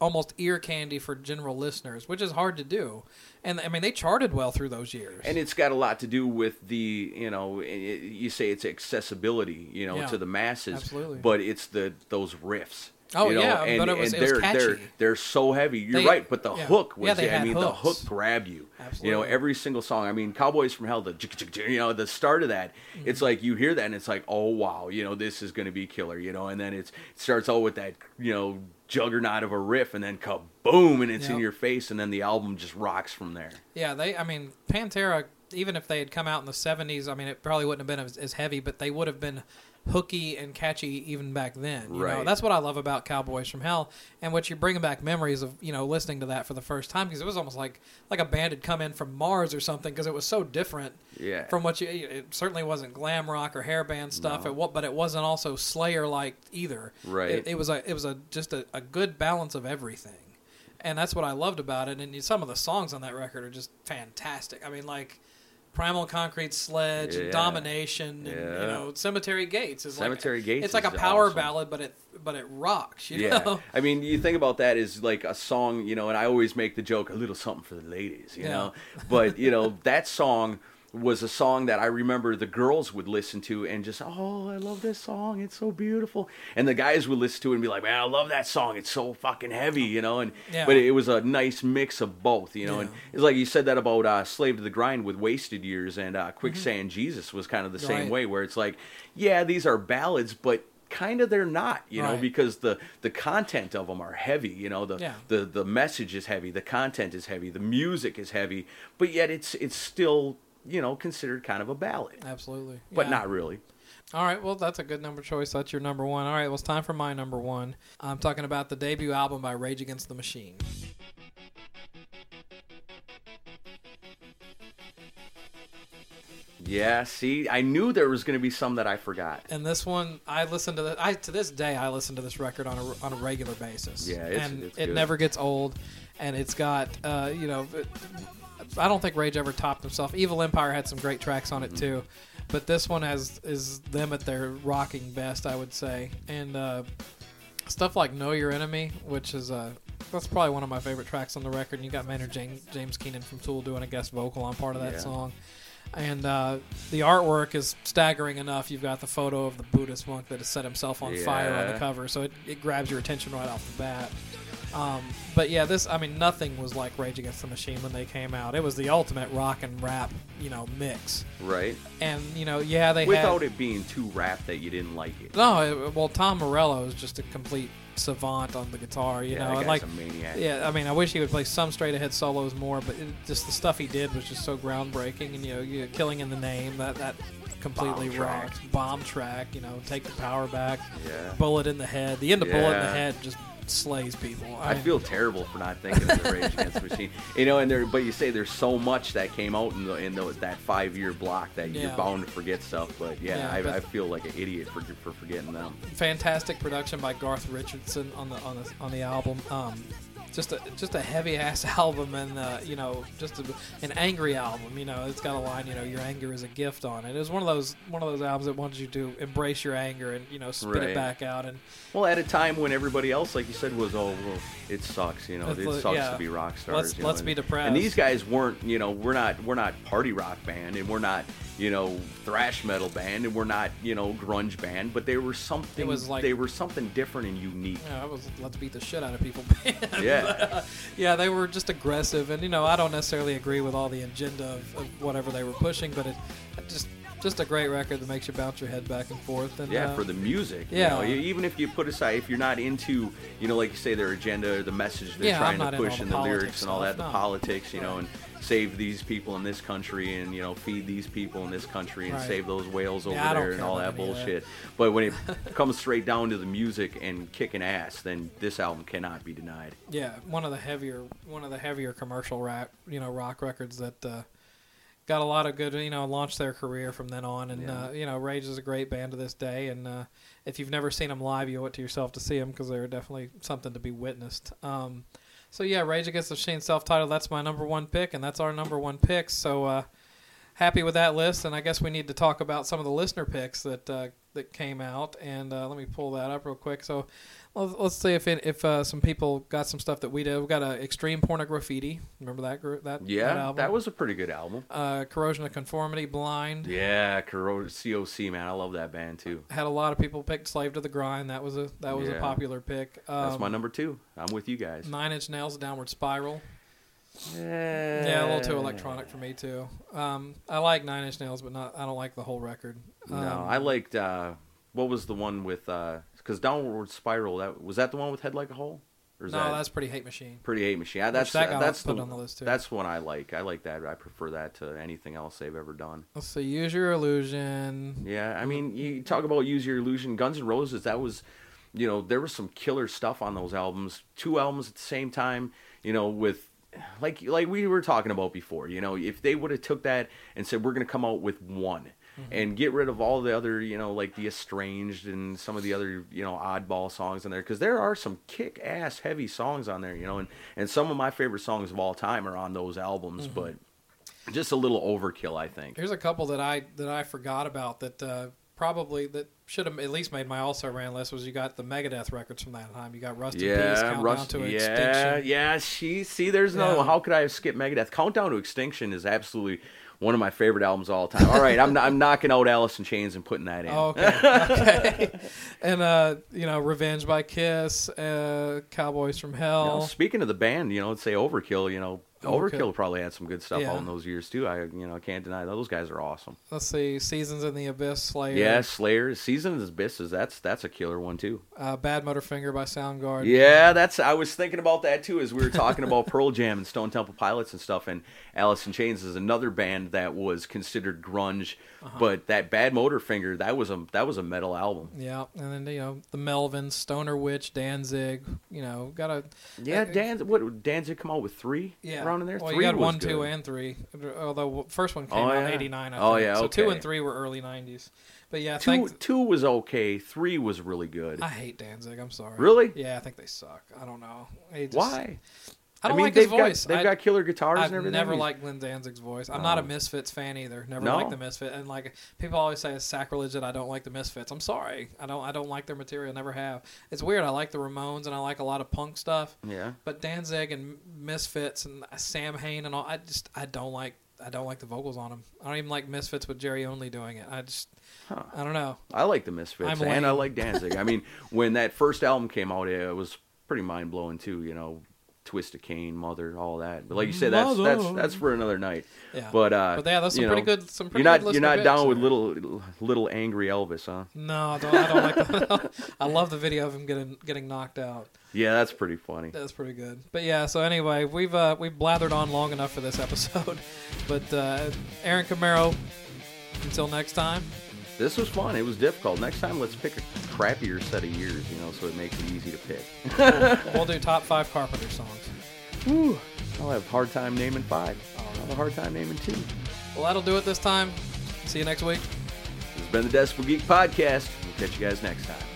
almost ear candy for general listeners, which is hard to do. And I mean, they charted well through those years. And it's got a lot to do with the, you know, it, you say it's accessibility, you know, Yeah, to the masses. absolutely. But it's the those riffs. Oh, you know, yeah, and, but it was- and it they're they're catchy. they're so heavy. You're They- right, but the yeah. hook was Yeah, they I mean the hook grabbed you. You know, every single song. I mean, Cowboys from Hell, the you know, the start of that, Mm-hmm. it's like you hear that and it's like, "Oh wow, you know, this is going to be killer," you know, and then it's it starts all with that, you know, juggernaut of a riff and then kaboom and it's in your face and then the album just rocks from there. Yeah, they. I mean, Pantera. Even if they had come out in the '70s, I mean, it probably wouldn't have been as, as heavy, but they would have been hooky and catchy even back then. You know, Right. that's what I love about Cowboys from Hell, and what you're bringing back memories of. You know, listening to that for the first time because it was almost like like a band had come in from Mars or something because it was so different. Yeah. From what you, it certainly wasn't glam rock or hair band stuff. No. It but it wasn't also Slayer like either. Right. It, it was a it was a just a, a good balance of everything and that's what I loved about it. And some of the songs on that record are just fantastic. I mean, like Primal Concrete Sledge, and Yeah. Domination, and you know Cemetery Gates is Cemetery like Gates It's like a power awesome. ballad, but it but it rocks. You Yeah, know. I mean, you think about that as like a song, you know, and I always make the joke, a little something for the ladies, you Yeah. know. But you know, that song was a song that I remember the girls would listen to and just, oh, I love this song, it's so beautiful. And the guys would listen to it and be like, man, I love that song, it's so fucking heavy, you know. And Yeah. but it was a nice mix of both, you know. And it's like you said that about uh, "Slave to the Grind" with "Wasted Years" and uh, "Quicksand Jesus" was kind of the same Mm-hmm. Way, where it's like, yeah, these are ballads, but kind of they're not, you know, Right. because the the content of them are heavy. You know, the Yeah. the the message is heavy, the content is heavy, the music is heavy, but yet it's it's still you know considered kind of a ballad, Absolutely. but Yeah. not really. All right, well, that's a good number choice. That's your number one. All right, well, it's time for my number one. I'm talking about the debut album by Rage Against the Machine. Yeah, see, I knew there was going to be some that I forgot. And this one, I listen to the. I to this day, I listen to this record on a on a regular basis. Yeah, it's- and it's it never gets old, and it's got uh, you know, I don't think Rage ever topped himself. Evil Empire had some great tracks on it Mm-hmm. too, but this one has is them at their rocking best, I would say. And uh, stuff like Know Your Enemy, which is uh, that's probably one of my favorite tracks on the record. And you got Maynard James, James Keenan from Tool doing a guest vocal on part of that Yeah. song. And uh, the artwork is staggering enough. You've got the photo of the Buddhist monk that has set himself on fire on the cover, so it, it grabs your attention right off the bat. Um, but yeah, this I mean, nothing was like Rage Against the Machine when they came out. It was the ultimate rock and rap, you know, mix. Right. And you know, yeah, they Without had, it being too rap that you didn't like it. no, it, well, Tom Morello is just a complete savant on the guitar, you Yeah, know, and like a maniac. yeah, I mean, I wish he would play some straight ahead solos more, but it, just the stuff he did was just so groundbreaking, and you know, you know, killing in the name that that completely Bomb track. rocked. Bomb track, you know, take the power back. Yeah. Bullet in the head. The end of bullet in the head just slays people. I mean, feel terrible for not thinking of the Rage Against the Machine. You know, and there, but you say there's so much that came out in, the, in the, that five year block that you're bound to forget stuff. But yeah, Yeah, I, but- I feel like an idiot for for forgetting them. fantastic production by Garth Richardson on the on the on the album. Um, just a just a heavy ass album, and uh, you know, just a, an angry album. You know, it's got a line, you know, your anger is a gift on it. It was one of those one of those albums that wants you to embrace your anger and you know spit Right. it back out. And Well, at a time when everybody else, like you said, was oh well, it sucks. You know, it sucks yeah. to be rock stars. Let's- you know, let's and- be depressed. And these guys weren't. You know, we're not. We're not party rock band, and we're not. You know, thrash metal band, and we're not. You know, grunge band. But they were something. It was like- they were something different and unique. Yeah, I was let's beat the shit out of people. Yeah. yeah, they were just aggressive, and you know, I don't necessarily agree with all the agenda of, of whatever they were pushing, but it, it just just a great record that makes you bounce your head back and forth. And, Yeah, uh, for the music. yeah. You know, even if you put aside, if you're not into, you know, like you say, their agenda, or the message they're Yeah, trying to push, and the the lyrics and all that, stuff, the no. politics, you know, and save these people in this country, and you know, feed these people in this country, and Right. save those whales over Yeah, there, and all that of that. bullshit. But when it comes straight down to the music and kicking ass, then this album cannot be denied. Yeah, one of the heavier one of the heavier commercial rap you know rock records that uh, got a lot of good you know launched their career from then on and Yeah. uh, you know Rage is a great band to this day and uh, if you've never seen them live you owe it to yourself to see them because they're definitely something to be witnessed. Um, so yeah, Rage Against the Machine self-titled that's my number one pick and that's our number one pick. So uh, happy with that list and I guess we need to talk about some of the listener picks that uh, that came out and uh, let me pull that up real quick. So let's, see if if uh, some people got some stuff that we did. We got a Extreme Pornograffitti. Remember that group? That that, Yeah, album? that was a pretty good album. uh, Corrosion of Conformity. Blind Yeah, Corro- COC, man, I love that band too. had a lot of people picked Slave to the Grind. That was a that was a popular pick. Um, That's my number two. I'm with you guys. Nine Inch Nails, Downward Spiral. Yeah, Yeah, a little too electronic for me too. Um, I like Nine Inch Nails, but not I don't like the whole record. No, Um, I liked uh, what was the one with because Downward Spiral. That was that the one with Head Like a Hole, or is no, that that's Pretty Hate Machine. Pretty Hate Machine? That's that that's put the on the list, too. That's one I like. I like that. I prefer that to anything else they've ever done. Let's see, Use Your Illusion. Yeah, I mean, you talk about Use Your Illusion, Guns N' Roses. That was, you know, there was some killer stuff on those albums. Two albums at the same time. You know, with like like we were talking about before. You know, if they would have took that and said we're going to come out with one. And get rid of all the other, you know, like the estranged and some of the other, you know, oddball songs in there, because there are some kick-ass heavy songs on there, you know, and and some of my favorite songs of all time are on those albums, but just a little overkill, I think. Here's a couple that I that I forgot about that uh, probably that should have at least made my also ran list. Was you got the Megadeth records from that time? You got Rust in Peace, Yeah, Countdown Rust, to yeah, Extinction. yeah. She see, there's no. Yeah. How could I have skipped Megadeth? Countdown to Extinction is absolutely one of my favorite albums of all time. All right, I'm I'm knocking out Alice in Chains and putting that in. Oh, okay. okay. and uh, you know, Revenge by Kiss, uh, Cowboys from You Hell. know, speaking of the band, you know, let's say Overkill. You know, Overkill. Overkill, probably had some good stuff Yeah. out in those years too. I you know can't deny those guys are awesome. Let's see, Seasons in the Abyss, Slayer. Yeah, Slayer, Seasons in the Abysses. That's that's a killer one too. Uh, Bad Motorfinger by Soundgarden. Yeah, that's. I was thinking about that too as we were talking about Pearl Jam and Stone Temple Pilots and stuff. And Alice in Chains is another band that was considered grunge, Uh-huh. but that Bad Motorfinger that was a that was a metal album. Yeah, and then you know the Melvins, Stoner Witch, Danzig. You know, got a Yeah, Dan. What Danzig come out with three? yeah around in there. Well, three you got one, good. two, and three. Although first one came Oh, out yeah. '89. Oh, think. yeah, So two and three were early '90s. But yeah, two. thanks. Two was okay. Three was really good. I hate Danzig. I'm sorry. Really? Yeah, I think they suck. I don't know. Just- Why? I don't mean, like his they've got- voice. they've I- got killer guitars I've and everything. never liked Glenn Danzig's voice. I'm not a. Misfits fan either. Never No? liked the Misfits, and like people always say it's sacrilege that I don't like the Misfits. I'm sorry. I don't. I don't like their material. Never have. It's weird. I like the Ramones and I like a lot of punk stuff. Yeah. But Danzig and Misfits and Samhain and all, I just I don't like. I don't like the vocals on them. I don't even like Misfits with Jerry Only doing it. I just Huh. I don't know. I like the Misfits I'm and I like Danzig. I mean, when that first album came out, it was pretty mind blowing too. You know, Twist of Cain, Mother, all that. But like you said, that's that's that's for another night. Yeah. But uh, But yeah, that's some you pretty know, good- some pretty you're not good you're not down with little little angry Elvis, huh? No, I don't, I don't like that. I love the video of him getting getting knocked out. Yeah, that's pretty funny. That's pretty good. But yeah, so anyway, we've uh, we've blathered on long enough for this episode. But uh, Aaron Camaro, Until next time. This was fun. It was difficult. Next time, let's pick a crappier set of years, you know, so it makes it easy to pick. we'll do top five Carpenter songs. Whew. I'll have a hard time naming five. I'll have a hard time naming two. Well, that'll do it this time. See you next week. This has been the Decibel Geek Podcast. We'll catch you guys next time.